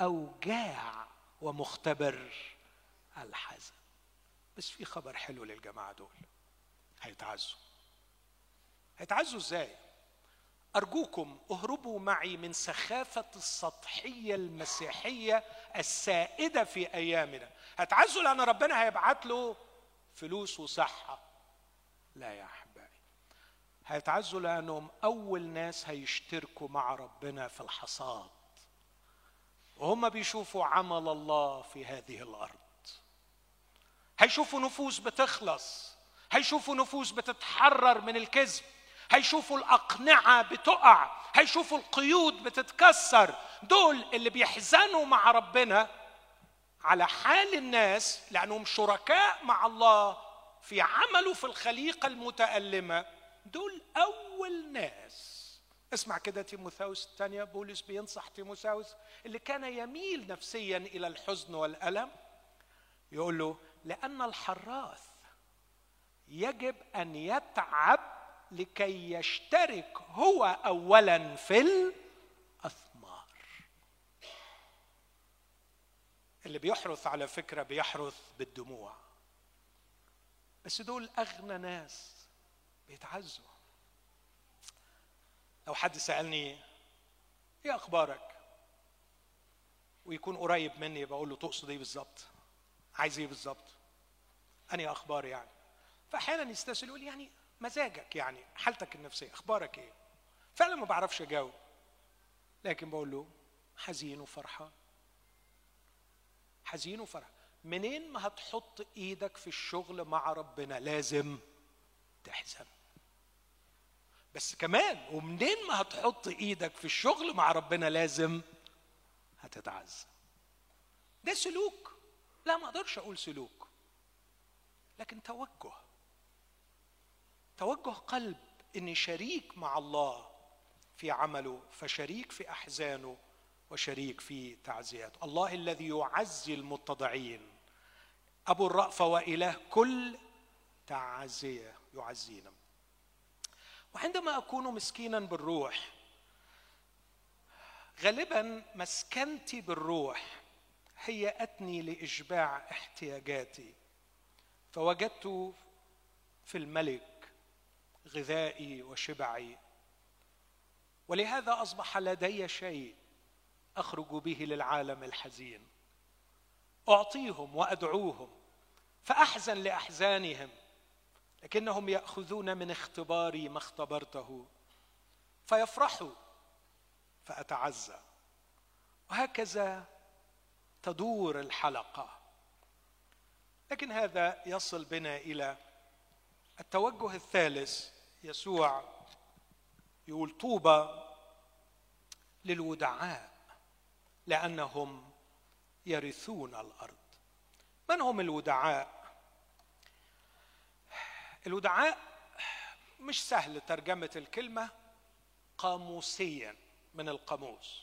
اوجاع ومختبر الحزن. بس في خبر حلو للجماعة دول. هيتعزوا. هيتعزوا إزاي؟ أرجوكم اهربوا معي من سخافة السطحية المسيحية السائدة في أيامنا. هتعزوا لأن ربنا هيبعت له فلوس وصحة. لا يا احبائي هيتعزوا لأنهم أول ناس هيشتركوا مع ربنا في الحصاد. وهم بيشوفوا عمل الله في هذه الأرض. هيشوفوا نفوس بتخلص. هيشوفوا نفوس بتتحرر من الكذب. هيشوفوا الأقنعة بتقع. هيشوفوا القيود بتتكسر. دول اللي بيحزنوا مع ربنا على حال الناس لأنهم شركاء مع الله في عمله في الخليقة المتألمة. دول أول ناس. اسمع كده تيموثاوس الثانية بولس بينصح تيموثاوس اللي كان يميل نفسيا إلى الحزن والألم يقول له لأن الحراث يجب أن يتعب لكي يشترك هو اولا في الأثمار. اللي بيحرث على فكرة بيحرث بالدموع. بس دول أغنى ناس. بيتعزوا. لو حد سألني إيه أخبارك؟ ويكون قريب مني بقول له تقصد إيه بالظبط؟ عايز إيه بالظبط؟ اني أخبار يعني؟ فاحيانا يستسهل يقول يعني مزاجك يعني حالتك النفسية أخبارك إيه؟ فعلا ما بعرفش أجاوب لكن بقول له حزين وفرحان حزين وفرحان منين ما هتحط إيدك في الشغل مع ربنا لازم تحزن. بس كمان ومنين ما هتحط إيدك في الشغل مع ربنا لازم هتتعزى ده سلوك. لا ما أقدرش أقول سلوك. لكن توجه. توجه قلب اني شريك مع الله في عمله فشريك في احزانه وشريك في تعزيته الله الذي يعزي المتضعين. أبو الرأفة وإله كل تعزية يعزينا وعندما أكون مسكينا بالروح غالبا مسكنتي بالروح هيأتني لإشباع احتياجاتي. فوجدت في الملك غذائي وشبعي. ولهذا أصبح لدي شيء أخرج به للعالم الحزين. أعطيهم وأدعوهم فأحزن لأحزانهم. لكنهم يأخذون من اختباري ما اختبرته. فيفرحوا فأتعزى. وهكذا تدور الحلقة. لكن هذا يصل بنا إلى التوجه الثالث يسوع يقول طوبى للودعاء لأنهم يرثون الأرض. من هم الودعاء؟ الودعاء مش سهل ترجمة الكلمة قاموسيا من القاموس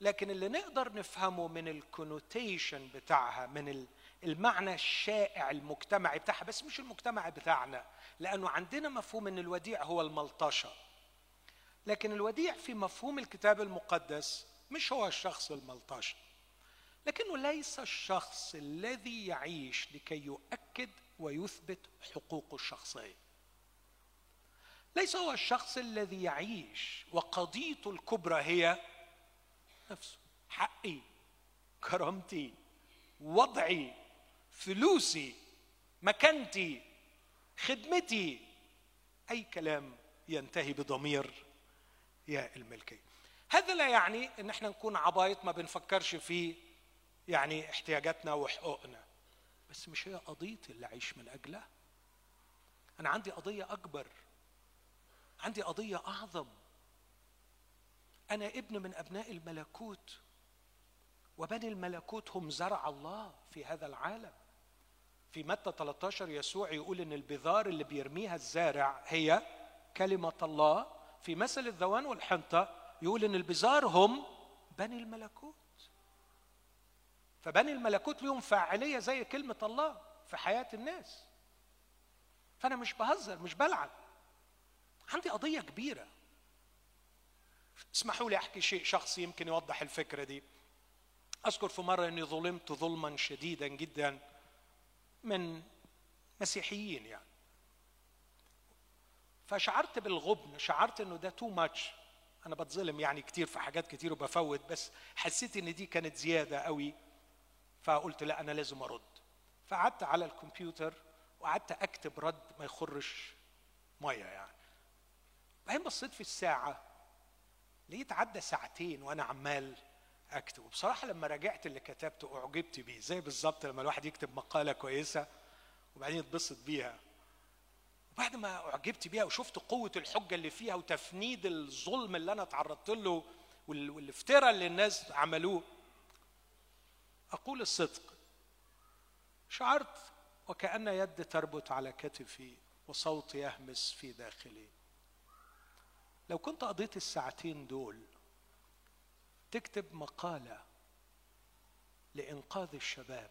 لكن اللي نقدر نفهمه من الكونوتيشن بتاعها من المعنى الشائع المجتمعي بتاعها بس مش المجتمع بتاعنا لأنه عندنا مفهوم إن الوديع هو الملطشة. لكن الوديع في مفهوم الكتاب المقدس مش هو الشخص الملطشة لكنه ليس الشخص الذي يعيش لكي يؤكد ويثبت حقوقه الشخصيه ليس هو الشخص الذي يعيش وقضيته الكبرى هي نفسه حقي كرامتي وضعي فلوسي مكانتي خدمتي. أي كلام ينتهي بضمير يا الملكيه هذا لا يعني إن إحنا نكون عبايط ما بنفكرش في يعني احتياجاتنا وحقوقنا. بس مش هي قضيتي اللي اعيش من أجلها. أنا عندي قضية أكبر. عندي قضية أعظم. أنا ابن من أبناء الملكوت وبني الملكوت هم زرع الله في هذا العالم. في متى 13 يسوع يقول إن البذار اللي بيرميها الزارع هي كلمة الله. في مثل الذوان والحنطة يقول إن البذار هم بني الملكوت. فبني الملكوت لهم فاعلية زي كلمة الله في حياة الناس. فأنا مش بهزر مش بلعب عندي قضية كبيرة. اسمحوا لي أحكي شيء شخصي يمكن يوضح الفكرة دي. أذكر في مرة إني ظلمت ظلما شديدا جدا من مسيحيين يعني. فشعرت بالغبن شعرت إنه ده تو ماتش أنا بتظلم يعني كتير في حاجات كتير وبفوت بس حسيت إن دي كانت زيادة قوي. فقلت لا أنا لازم أرد. فقعدت على الكمبيوتر وقعدت أكتب رد ما يخرش مية يعني. بعدين بصيت في الساعة لقيت عدى ساعتين وأنا عمال أكتب. وبصراحة لما راجعت اللي كتبته أعجبت بيه. زي بالظبط لما الواحد يكتب مقالة كويسة وبعدين يتبسط بيها. وبعد ما أعجبت بيها وشفت قوة الحجة اللي فيها وتفنيد الظلم اللي أنا تعرضت له والافتراء اللي الناس عملوه أقول الصدق. شعرت وكأن يد تربط على كتفي وصوت يهمس في داخلي. لو كنت قضيت الساعتين دول تكتب مقالة لإنقاذ الشباب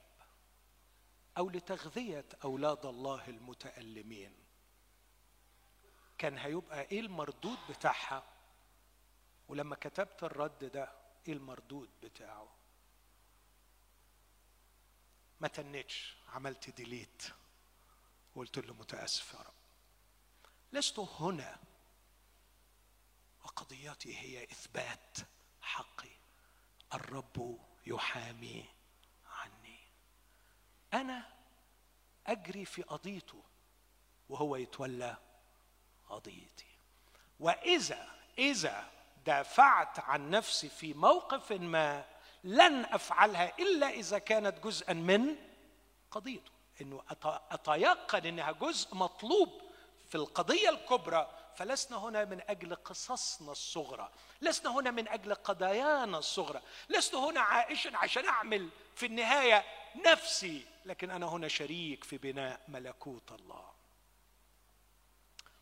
أو لتغذية أولاد الله المتألمين كان هيبقى إيه المردود بتاعها؟ ولما كتبت الرد ده إيه المردود بتاعه؟ ما تنتش. عملت ديليت وقلت له متأسف يا رب. لست هنا. وقضيتي هي إثبات حقي. الرب يحامي عني. أنا أجري في قضيته وهو يتولى قضيتي. وإذا إذا دافعت عن نفسي في موقف ما لن أفعلها إلا إذا كانت جزءا من قضيته. إنه أتيقن إنها جزء مطلوب في القضية الكبرى فلسنا هنا من أجل قصصنا الصغرى. لسنا هنا من أجل قضايانا الصغرى. لست هنا عائشا عشان أعمل في النهاية نفسي لكن أنا هنا شريك في بناء ملكوت الله.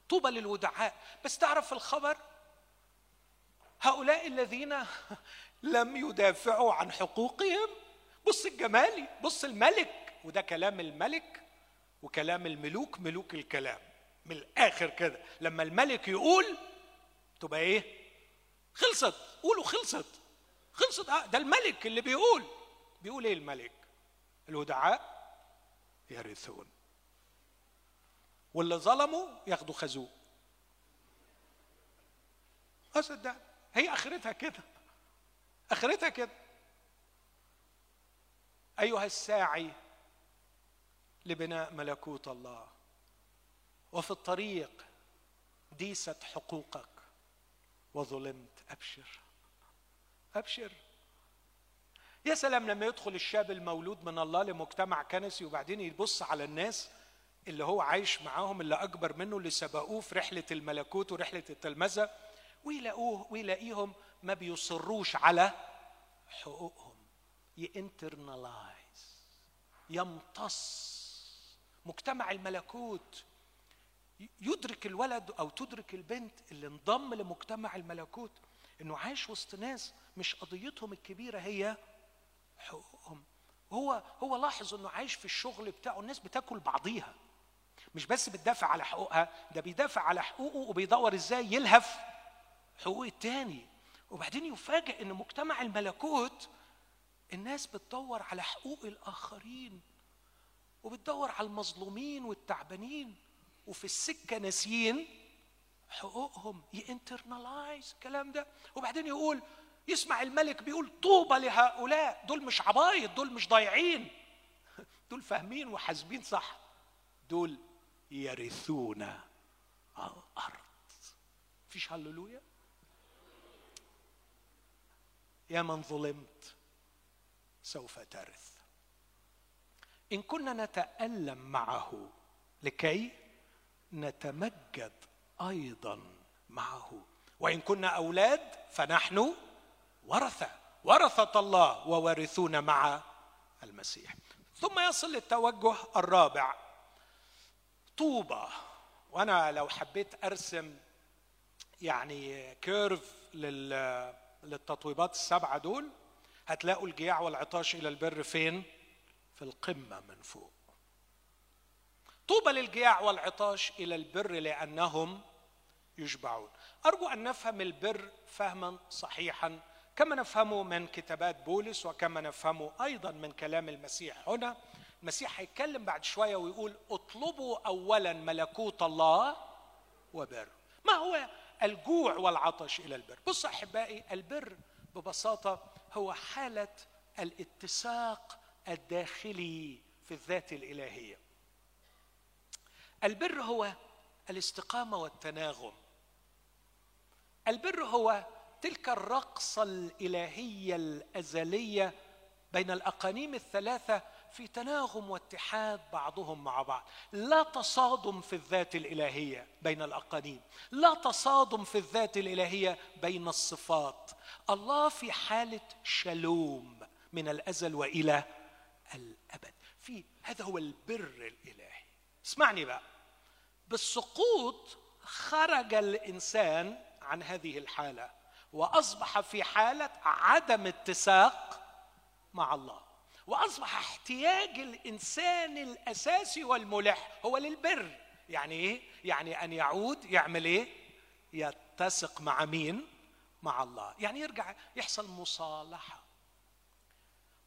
طوبى للودعاء. بس تعرف الخبر؟ هؤلاء الذين لم يدافعوا عن حقوقهم. بص الجمالي بص الملك وده كلام الملك وكلام الملوك ملوك الكلام من الآخر كده. لما الملك يقول تبقى إيه؟ خلصت قولوا خلصت. خلصت آه ده الملك اللي بيقول. بيقول إيه الملك؟ الودعاء يرثون. واللي ظلموا ياخدوا خازوق. أصدق هي آخرتها كده. أخرتها كده. أيها الساعي لبناء ملكوت الله وفي الطريق ديست حقوقك وظلمت. أبشر أبشر. يا سلام لما يدخل الشاب المولود من الله لمجتمع كنسي وبعدين يبص على الناس اللي هو عايش معاهم اللي أكبر منه اللي سبقوه في رحلة الملكوت ورحلة التلمذة ويلاقوه ويلاقيهم ما بيصروش على حقوقهم. ينترنالايز يمتص. مجتمع الملكوت. يدرك الولد أو تدرك البنت اللي انضم لمجتمع الملكوت إنه عايش وسط ناس مش قضيتهم الكبيرة هي حقوقهم. هو هو لاحظ إنه عايش في الشغل بتاعه الناس بتاكل بعضيها. مش بس بتدافع على حقوقها ده بيدافع على حقوقه وبيدور إزاي يلهف حقوق التاني. وبعدين يفاجئ إن مجتمع الملكوت الناس بتدور على حقوق الآخرين وبتدور على المظلومين والتعبانين وفي السكة ناسيين حقوقهم. ينترنالايز الكلام ده. وبعدين يقول يسمع الملك بيقول طوبى لهؤلاء. دول مش عبايط دول مش ضايعين. دول فاهمين وحاسبين صح. دول يرثون الأرض. فيش هللويا؟ يا من ظلمت سوف ترث. إن كنا نتألم معه لكي نتمجد أيضا معه. وإن كنا أولاد فنحن ورثة ورثة الله ووارثون مع المسيح. ثم يصل للتوجه الرابع. طوبى. وأنا لو حبيت أرسم يعني كيرف للتطويبات السبعة دول هتلاقوا الجياع والعطاش إلى البر فين؟ في القمة من فوق. طوبى للجياع والعطاش إلى البر لأنهم يشبعون. أرجو أن نفهم البر فهما صحيحا كما نفهمه من كتابات بولس وكما نفهمه أيضا من كلام المسيح هنا. المسيح هيتكلم بعد شوية ويقول اطلبوا اولا ملكوت الله وبر. ما هو الجوع والعطش إلى البر. بص أحبائي البر ببساطة هو حالة الاتساق الداخلي في الذات الإلهية. البر هو الاستقامة والتناغم. البر هو تلك الرقصة الإلهية الأزلية بين الأقانيم الثلاثة في تناغم واتحاد بعضهم مع بعض. لا تصادم في الذات الإلهية بين الأقانيم. لا تصادم في الذات الإلهية بين الصفات. الله في حالة شلوم من الأزل وإلى الأبد. في هذا هو البر الإلهي. اسمعني بقى. بالسقوط خرج الإنسان عن هذه الحالة وأصبح في حالة عدم اتساق مع الله. واصبح احتياج الانسان الاساسي والملح هو للبر. يعني إيه؟ يعني ان يعود يعمل إيه؟ يتسق مع مين؟ مع الله. يعني يرجع يحصل مصالحة.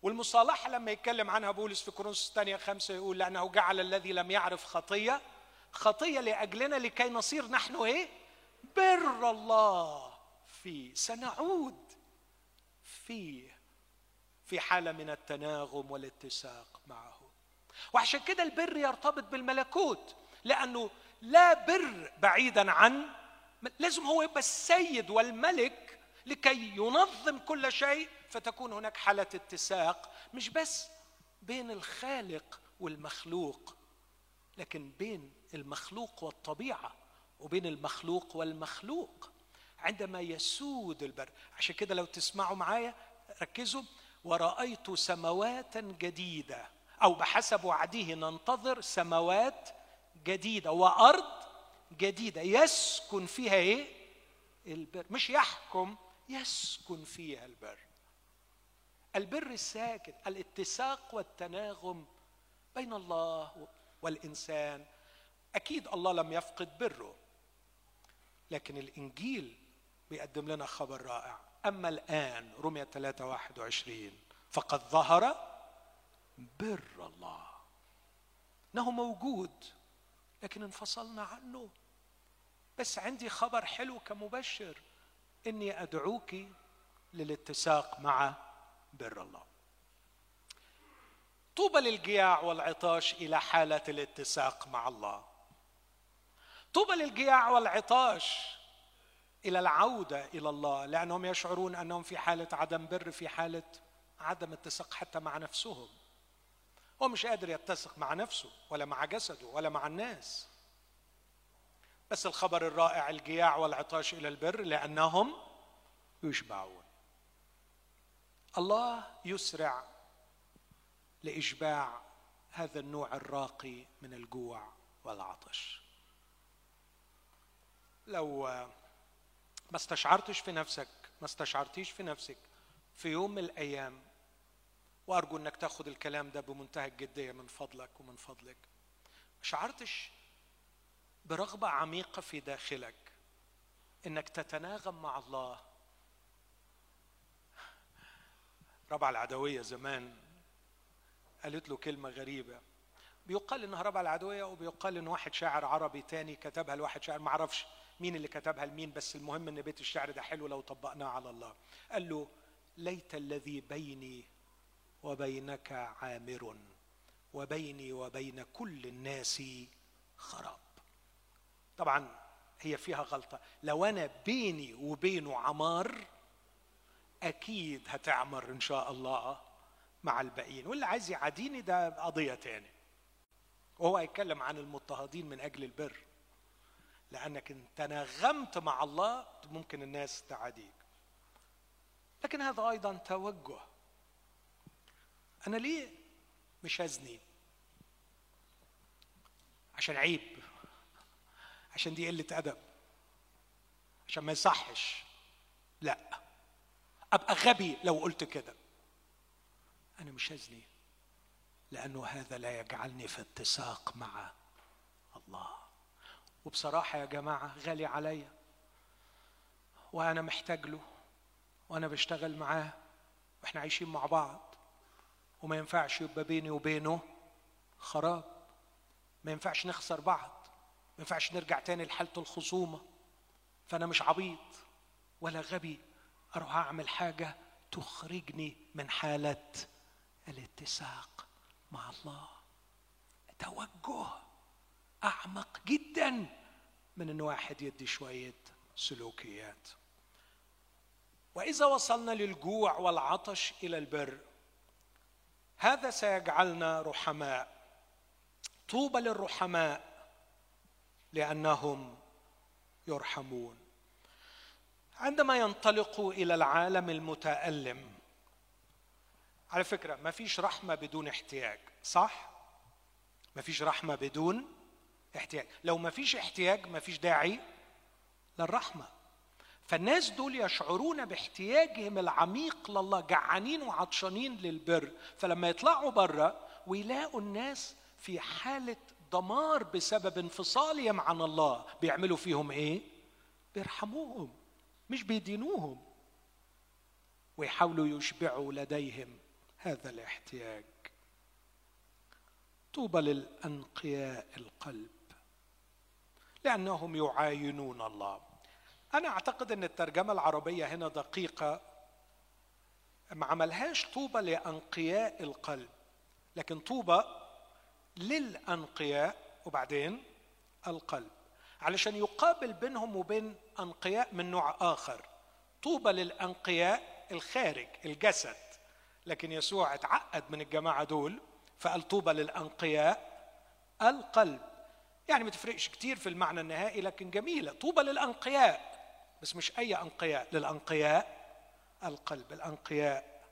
والمصالحة لما يتكلم عنها بولس في كورنثوس الثانية خمسة يقول لأنه جعل الذي لم يعرف خطية خطية لأجلنا لكي نصير نحن إيه؟ بر الله فيه. سنعود فيه. في حالة من التناغم والاتساق معه. وعشان كده البر يرتبط بالملكوت لأنه لا بر بعيدا عن لازم هو يبقى السيد والملك لكي ينظم كل شيء فتكون هناك حالة اتساق مش بس بين الخالق والمخلوق لكن بين المخلوق والطبيعة وبين المخلوق والمخلوق. عندما يسود البر عشان كده لو تسمعوا معايا ركزوا ورأيت سماوات جديدة أو بحسب وعده ننتظر سماوات جديدة وأرض جديدة. يسكن فيها إيه؟ البر مش يحكم يسكن فيها البر. البر الساكن الاتساق والتناغم بين الله والإنسان. أكيد الله لم يفقد بره لكن الإنجيل بيقدم لنا خبر رائع. أما الآن رمية 3 21 فقد ظهر بر الله. إنه موجود لكن انفصلنا عنه. بس عندي خبر حلو كمبشر إني أدعوك للاتساق مع بر الله. طوبى للجياع والعطاش إلى حالة الاتساق مع الله. طوبى للجياع والعطاش إلى العودة إلى الله لأنهم يشعرون أنهم في حالة عدم بر في حالة عدم اتساق حتى مع نفسهم. هو مش قادر يتسق مع نفسه ولا مع جسده ولا مع الناس. بس الخبر الرائع الجياع والعطاش إلى البر لأنهم يشبعون. الله يسرع لإشباع هذا النوع الراقي من الجوع والعطش. لو ما استشعرتش في نفسك ما استشعرتيش في نفسك في يوم من الأيام. وأرجو إنك تاخذ الكلام ده بمنتهى الجدية من فضلك ومن فضلك. شعرتش برغبة عميقة في داخلك إنك تتناغم مع الله؟ ربع العدوية زمان قالت له كلمة غريبة. بيقال إنها ربع العدوية وبيقال إن واحد شاعر عربي تاني كتبها لواحد شاعر ما أعرفش. مين اللي كتبها لمين بس المهم إن بيت الشعر ده حلو لو طبقناه على الله. قال له ليت الذي بيني وبينك عامر وبيني وبين كل الناس خراب. طبعا هي فيها غلطة. لو أنا بيني وبينه عمار أكيد هتعمر إن شاء الله مع الباقيين. واللي عايز يعاديني ده قضية تاني. وهو هيتكلم عن المضطهدين من أجل البر. لأنك إن تناغمت مع الله ممكن الناس تعاديك. لكن هذا أيضا توجه. أنا ليه مش هزني؟ عشان عيب. عشان دي قلة أدب. عشان ما يصحش. لا. أبقى غبي لو قلت كده. أنا مش هزني. لأنه هذا لا يجعلني في اتساق مع الله. وبصراحة يا جماعة غالي عليا. وأنا محتاج له وأنا بشتغل معاه وإحنا عايشين مع بعض. وما ينفعش يبقى بيني وبينه خراب. ما ينفعش نخسر بعض. ما ينفعش نرجع تاني لحالة الخصومة. فأنا مش عبيط ولا غبي. أروح أعمل حاجة تخرجني من حالة الاتساق مع الله. توجه. أعمق جدا من أن واحد يدي شوية سلوكيات. وإذا وصلنا للجوع والعطش إلى البر هذا سيجعلنا رحماء طوبى للرحماء لأنهم يرحمون. عندما ينطلقوا إلى العالم المتألم على فكرة ما فيش رحمة بدون احتياج صح؟ ما فيش رحمة بدون احتياج. لو ما فيش احتياج ما فيش داعي للرحمة. فالناس دول يشعرون باحتياجهم العميق لله جعانين وعطشانين للبر. فلما يطلعوا بره ويلاقوا الناس في حالة دمار بسبب انفصالهم عن الله بيعملوا فيهم إيه؟ بيرحموهم مش بيدينوهم. ويحاولوا يشبعوا لديهم هذا الاحتياج. طوبى للأنقياء القلب. لأنهم يعاينون الله. أنا أعتقد أن الترجمة العربية هنا دقيقة. ما عملهاش طوبى لأنقياء القلب لكن طوبى للأنقياء وبعدين القلب. علشان يقابل بينهم وبين أنقياء من نوع آخر. طوبى للأنقياء الخارج الجسد. لكن يسوع اتعقد من الجماعة دول فقال طوبى للأنقياء القلب. يعني ما تفرقش كتير في المعنى النهائي لكن جميلة. طوبى للأنقياء. بس مش أي أنقياء. للأنقياء القلب. الأنقياء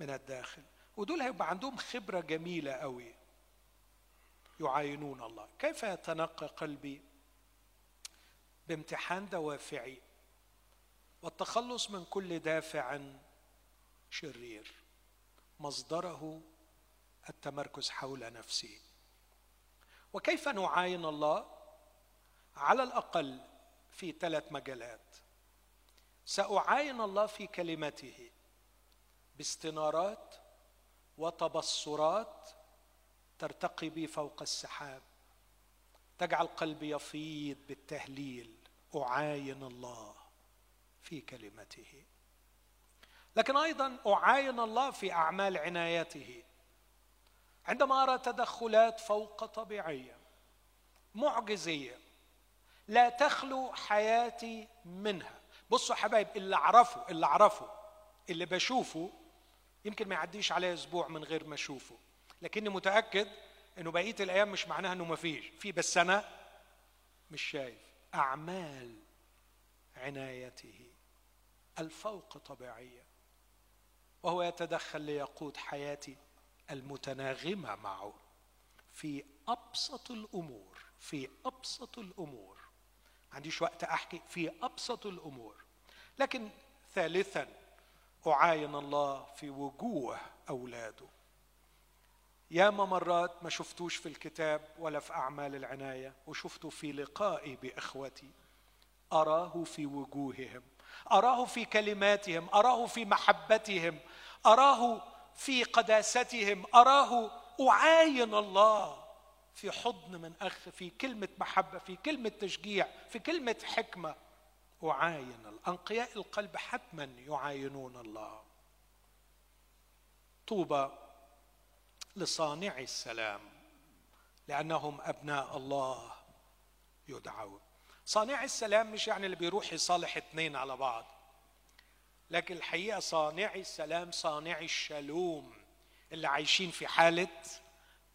من الداخل. ودول هيبقى عندهم خبرة جميلة قوي. يعاينون الله. كيف يتنقى قلبي؟ بامتحان دوافعي. والتخلص من كل دافع شرير. مصدره التمركز حول نفسي. وكيف نعاين الله؟ على الأقل في ثلاث مجالات. سأعاين الله في كلمته باستنارات وتبصرات ترتقي بي فوق السحاب. تجعل قلبي يفيض بالتهليل. أعاين الله في كلمته. لكن أيضا أعاين الله في أعمال عنايته عندما أرى تدخلات فوق طبيعيه معجزية لا تخلو حياتي منها. بصوا حبايب اللي اعرفه اللي اعرفه اللي بشوفه يمكن ما يعديش عليه أسبوع من غير ما أشوفه. لكني متأكد إنه بقية الأيام مش معناها إنه ما فيش. في بس أنا مش شايف. أعمال عنايته الفوق طبيعية. وهو يتدخل ليقود حياتي المتناغمة معه في أبسط الأمور في أبسط الأمور. عنديش وقت أحكي في أبسط الأمور. لكن ثالثا أعاين الله في وجوه أولاده. ياما مرات ما شفتوش في الكتاب ولا في أعمال العناية وشفته في لقائي بإخوتي. أراه في وجوههم أراه في كلماتهم أراه في محبتهم أراه في قداستهم أراه أعاين الله في حضن من اخ في كلمة محبة في كلمة تشجيع في كلمة حكمة. أعاين أنقياء القلب حتما يعاينون الله. طوبى لصانعي السلام لأنهم أبناء الله يدعون. صانع السلام مش يعني اللي بيروح يصالح اتنين على بعض. لكن الحقيقة صانعي السلام صانعي الشلوم اللي عايشين في حالة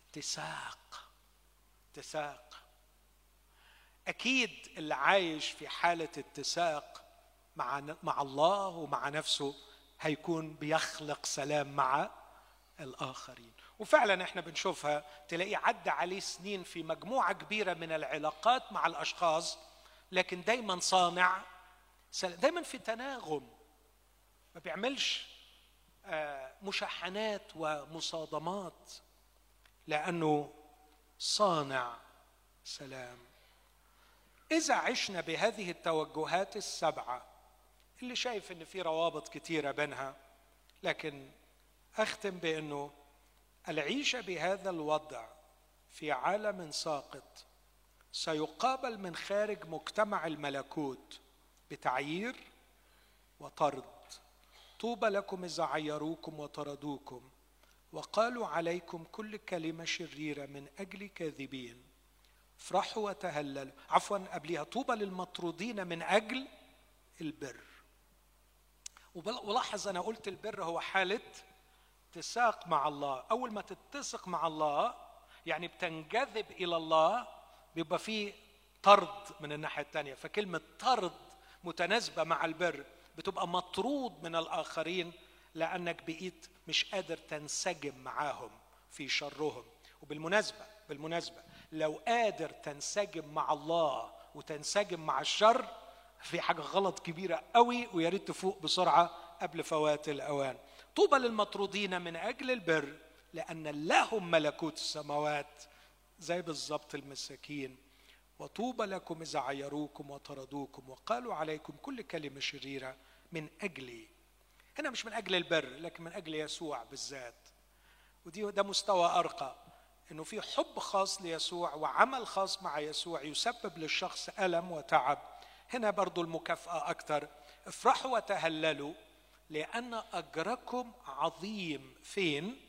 اتساق اتساق أكيد اللي عايش في حالة اتساق مع مع الله ومع نفسه هيكون بيخلق سلام مع الآخرين. وفعلا إحنا بنشوفها تلاقيه عدى عليه سنين في مجموعة كبيرة من العلاقات مع الأشخاص لكن دايما صانع دايما في تناغم. ما بيعملش آه، مشاحنات ومصادمات لأنه صانع سلام. إذا عشنا بهذه التوجهات السبعة اللي شايف إن في روابط كثيره بينها لكن أختم بأنه العيشه بهذا الوضع في عالم ساقط سيقابل من خارج مجتمع الملكوت بتعيير وطرد. طوبى لكم إذا عيروكم وطردوكم وقالوا عليكم كل كلمة شريرة من أجل كاذبين. افرحوا وتهللوا. عفوا قبلها طوبى للمطرودين من أجل البر. ولاحظ أنا قلت البر هو حالة اتساق مع الله. أول ما تتسق مع الله يعني بتنجذب إلى الله بيبقى في طرد من الناحية الثانية فكلمة طرد متناسبة مع البر. بتبقى مطرود من الآخرين لأنك بقيت مش قادر تنسجم معاهم في شرهم. وبالمناسبة بالمناسبة لو قادر تنسجم مع الله وتنسجم مع الشر في حاجة غلط كبيرة قوي ويا ريت تفوق بسرعة قبل فوات الأوان. طوبى للمطرودين من أجل البر لأن لهم ملكوت السماوات زي بالظبط المساكين. وطوبى لكم إذا عيروكم وطردوكم وقالوا عليكم كل كلمة شريرة. من أجلي. هنا مش من أجل البر لكن من أجل يسوع بالذات. ودي ده مستوى أرقى إنه في حب خاص ليسوع وعمل خاص مع يسوع يسبب للشخص ألم وتعب. هنا برضو المكافأة أكثر افرحوا وتهللوا لأن أجركم عظيم فين؟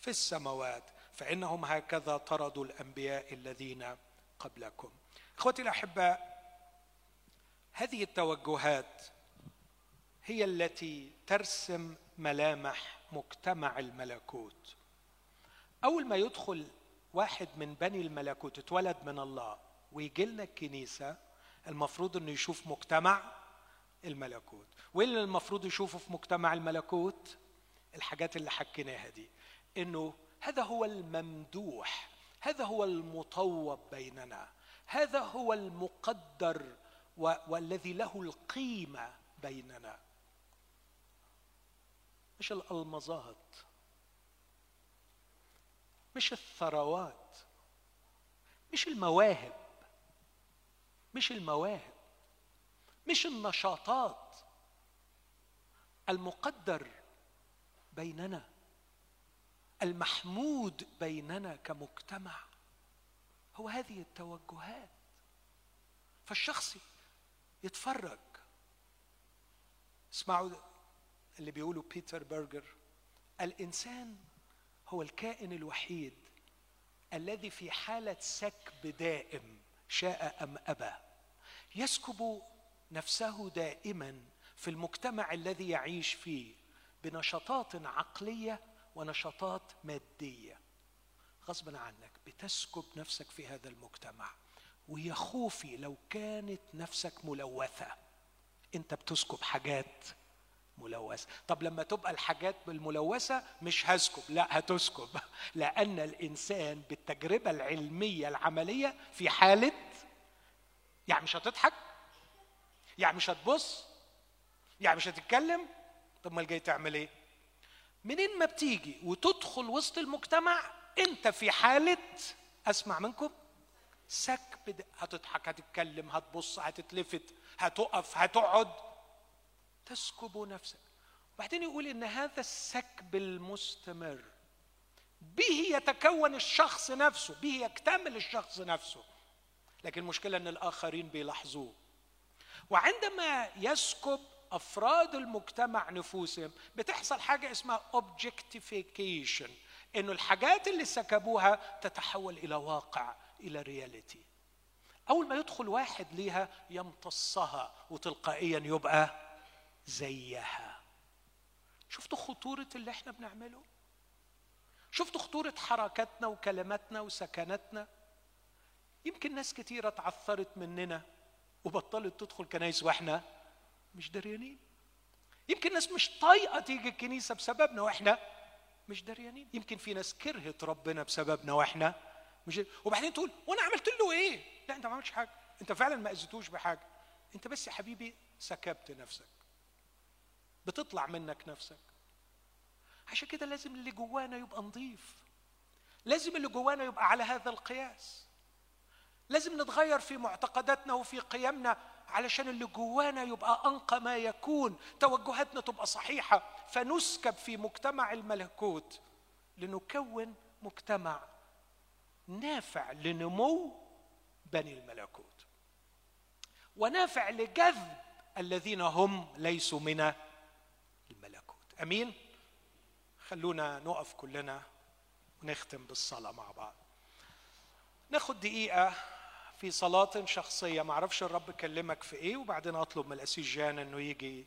في السماوات. فإنهم هكذا طردوا الأنبياء الذين قبلكم. إخوتي الأحباء هذه التوجهات هي التي ترسم ملامح مجتمع الملكوت. أول ما يدخل واحد من بني الملكوت اتولد من الله ويجي لنا الكنيسة المفروض إنه يشوف مجتمع الملكوت. وايه المفروض يشوفه في مجتمع الملكوت؟ الحاجات اللي حكيناها دي. إنه هذا هو الممدوح هذا هو المطوب بيننا هذا هو المقدر والذي له القيمة بيننا. مش الألمظات؟ مش الثروات؟ مش المواهب؟ مش المواهب؟ مش النشاطات المقدر بيننا؟ المحمود بيننا كمجتمع؟ هو هذه التوجهات. فالشخص يتفرج. اسمعوا اللي بيقوله بيتر برجر الإنسان هو الكائن الوحيد الذي في حالة سكب دائم شاء أم أبى. يسكب نفسه دائما في المجتمع الذي يعيش فيه بنشاطات عقلية ونشاطات مادية. غصبا عنك بتسكب نفسك في هذا المجتمع. ويا خوفي لو كانت نفسك ملوثة. أنت بتسكب حاجات ملوثة. طب لما تبقى الحاجات بالملوثة مش هسكب لا هتسكب. لأن الإنسان بالتجربة العلمية العملية في حالة يعني مش هتضحك؟ يعني مش هتبص؟ يعني مش هتتكلم؟ طب ما جاي تعمل إيه؟ منين ما بتيجي وتدخل وسط المجتمع أنت في حالة أسمع منكم سكب هتضحك هتتكلم هتبص هتتلفت هتقف هتقعد. تسكب نفسك. وبعدين يقول إن هذا السكب المستمر به يتكون الشخص نفسه به يكتمل الشخص نفسه. لكن المشكلة إن الآخرين بيلاحظوه. وعندما يسكب أفراد المجتمع نفوسهم بتحصل حاجة اسمها objectification إنه الحاجات اللي سكبوها تتحول إلى واقع إلى رياليتي أول ما يدخل واحد ليها يمتصها وتلقائيا يبقى زيها. شفتوا خطورة اللي إحنا بنعمله؟ شفتوا خطورة حركاتنا وكلماتنا وسكناتنا؟ يمكن ناس كتيرة اتعثرت مننا وبطلت تدخل كنايس وإحنا مش دريانين. يمكن ناس مش طايقة تيجي الكنيسة بسببنا وإحنا مش دريانين. يمكن في ناس كرهت ربنا بسببنا وإحنا مش وبعدين تقول وأنا عملت له إيه؟ لا انت ما عملتش حاجة. انت فعلا ما أذيتوش بحاجة. انت بس يا حبيبي سكبت نفسك. بتطلع منك نفسك. عشان كده لازم اللي جوانا يبقى نظيف لازم اللي جوانا يبقى على هذا القياس. لازم نتغير في معتقداتنا وفي قيمنا علشان اللي جوانا يبقى أنقى ما يكون. توجهاتنا تبقى صحيحة. فنسكب في مجتمع الملكوت لنكون مجتمع نافع لنمو بني الملكوت. ونافع لجذب الذين هم ليسوا من أمين. خلونا نقف كلنا ونختم بالصلاة مع بعض. ناخد دقيقة في صلاة شخصية. ما أعرفش الرب كلمك في إيه وبعدين أطلب من الاسيس جان إنه يجي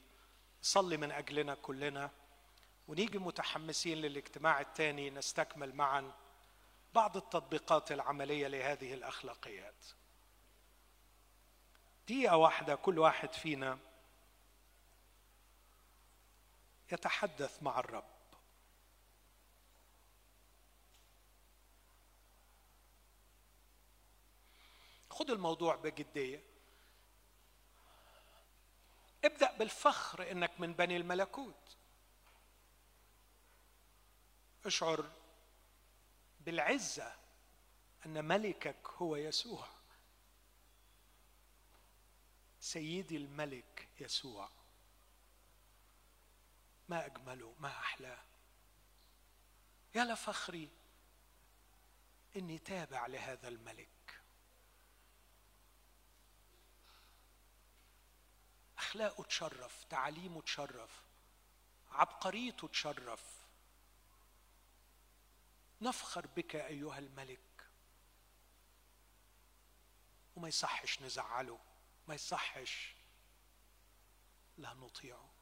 يصلي من أجلنا كلنا ونيجي متحمسين للاجتماع الثاني نستكمل معا بعض التطبيقات العملية لهذه الأخلاقيات. دقيقة واحدة كل واحد فينا يتحدث مع الرب. خد الموضوع بجدية. ابدأ بالفخر إنك من بني الملكوت. اشعر بالعزة أن ملكك هو يسوع. سيدي الملك يسوع. ما اجمله ما احلاه يا لفخري إني تابع لهذا الملك. اخلاقه تشرف تعاليمه تشرف عبقريته تشرف. نفخر بك أيها الملك. وما يصحش نزعله ما يصحش. لا نطيعه.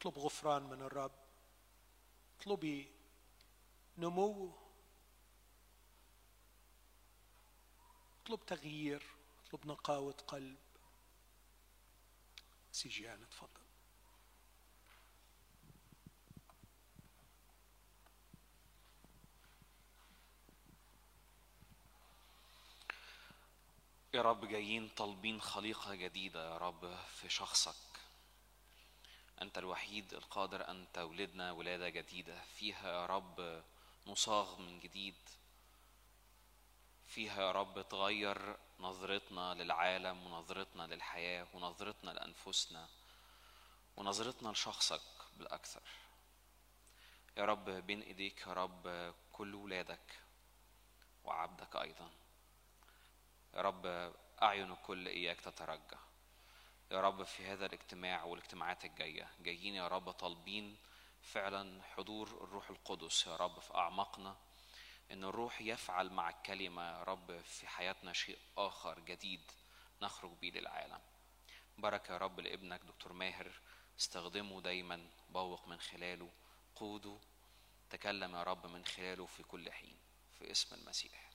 اطلب غفران من الرب. اطلبي نمو. اطلب تغيير. اطلب نقاوة قلب. سيجيان تفضل. يا رب جايين طالبين خليقة جديدة يا رب في شخصك. أنت الوحيد القادر أن تولدنا ولادة جديدة. فيها يا رب نصاغ من جديد. فيها يا رب تغير نظرتنا للعالم ونظرتنا للحياة ونظرتنا لأنفسنا ونظرتنا لشخصك بالأكثر. يا رب بين إيديك يا رب كل ولادك وعبدك أيضا. يا رب أعين الكل إياك تترجى. يا رب في هذا الاجتماع والاجتماعات الجاية. جايين يا رب طالبين فعلا حضور الروح القدس يا رب في أعماقنا. إن الروح يفعل مع الكلمة يا رب في حياتنا شيء آخر جديد نخرج بيه للعالم. بركه يا رب لابنك دكتور ماهر. استخدمه دايما بوق من خلاله. قوده. تكلم يا رب من خلاله في كل حين. في اسم المسيح.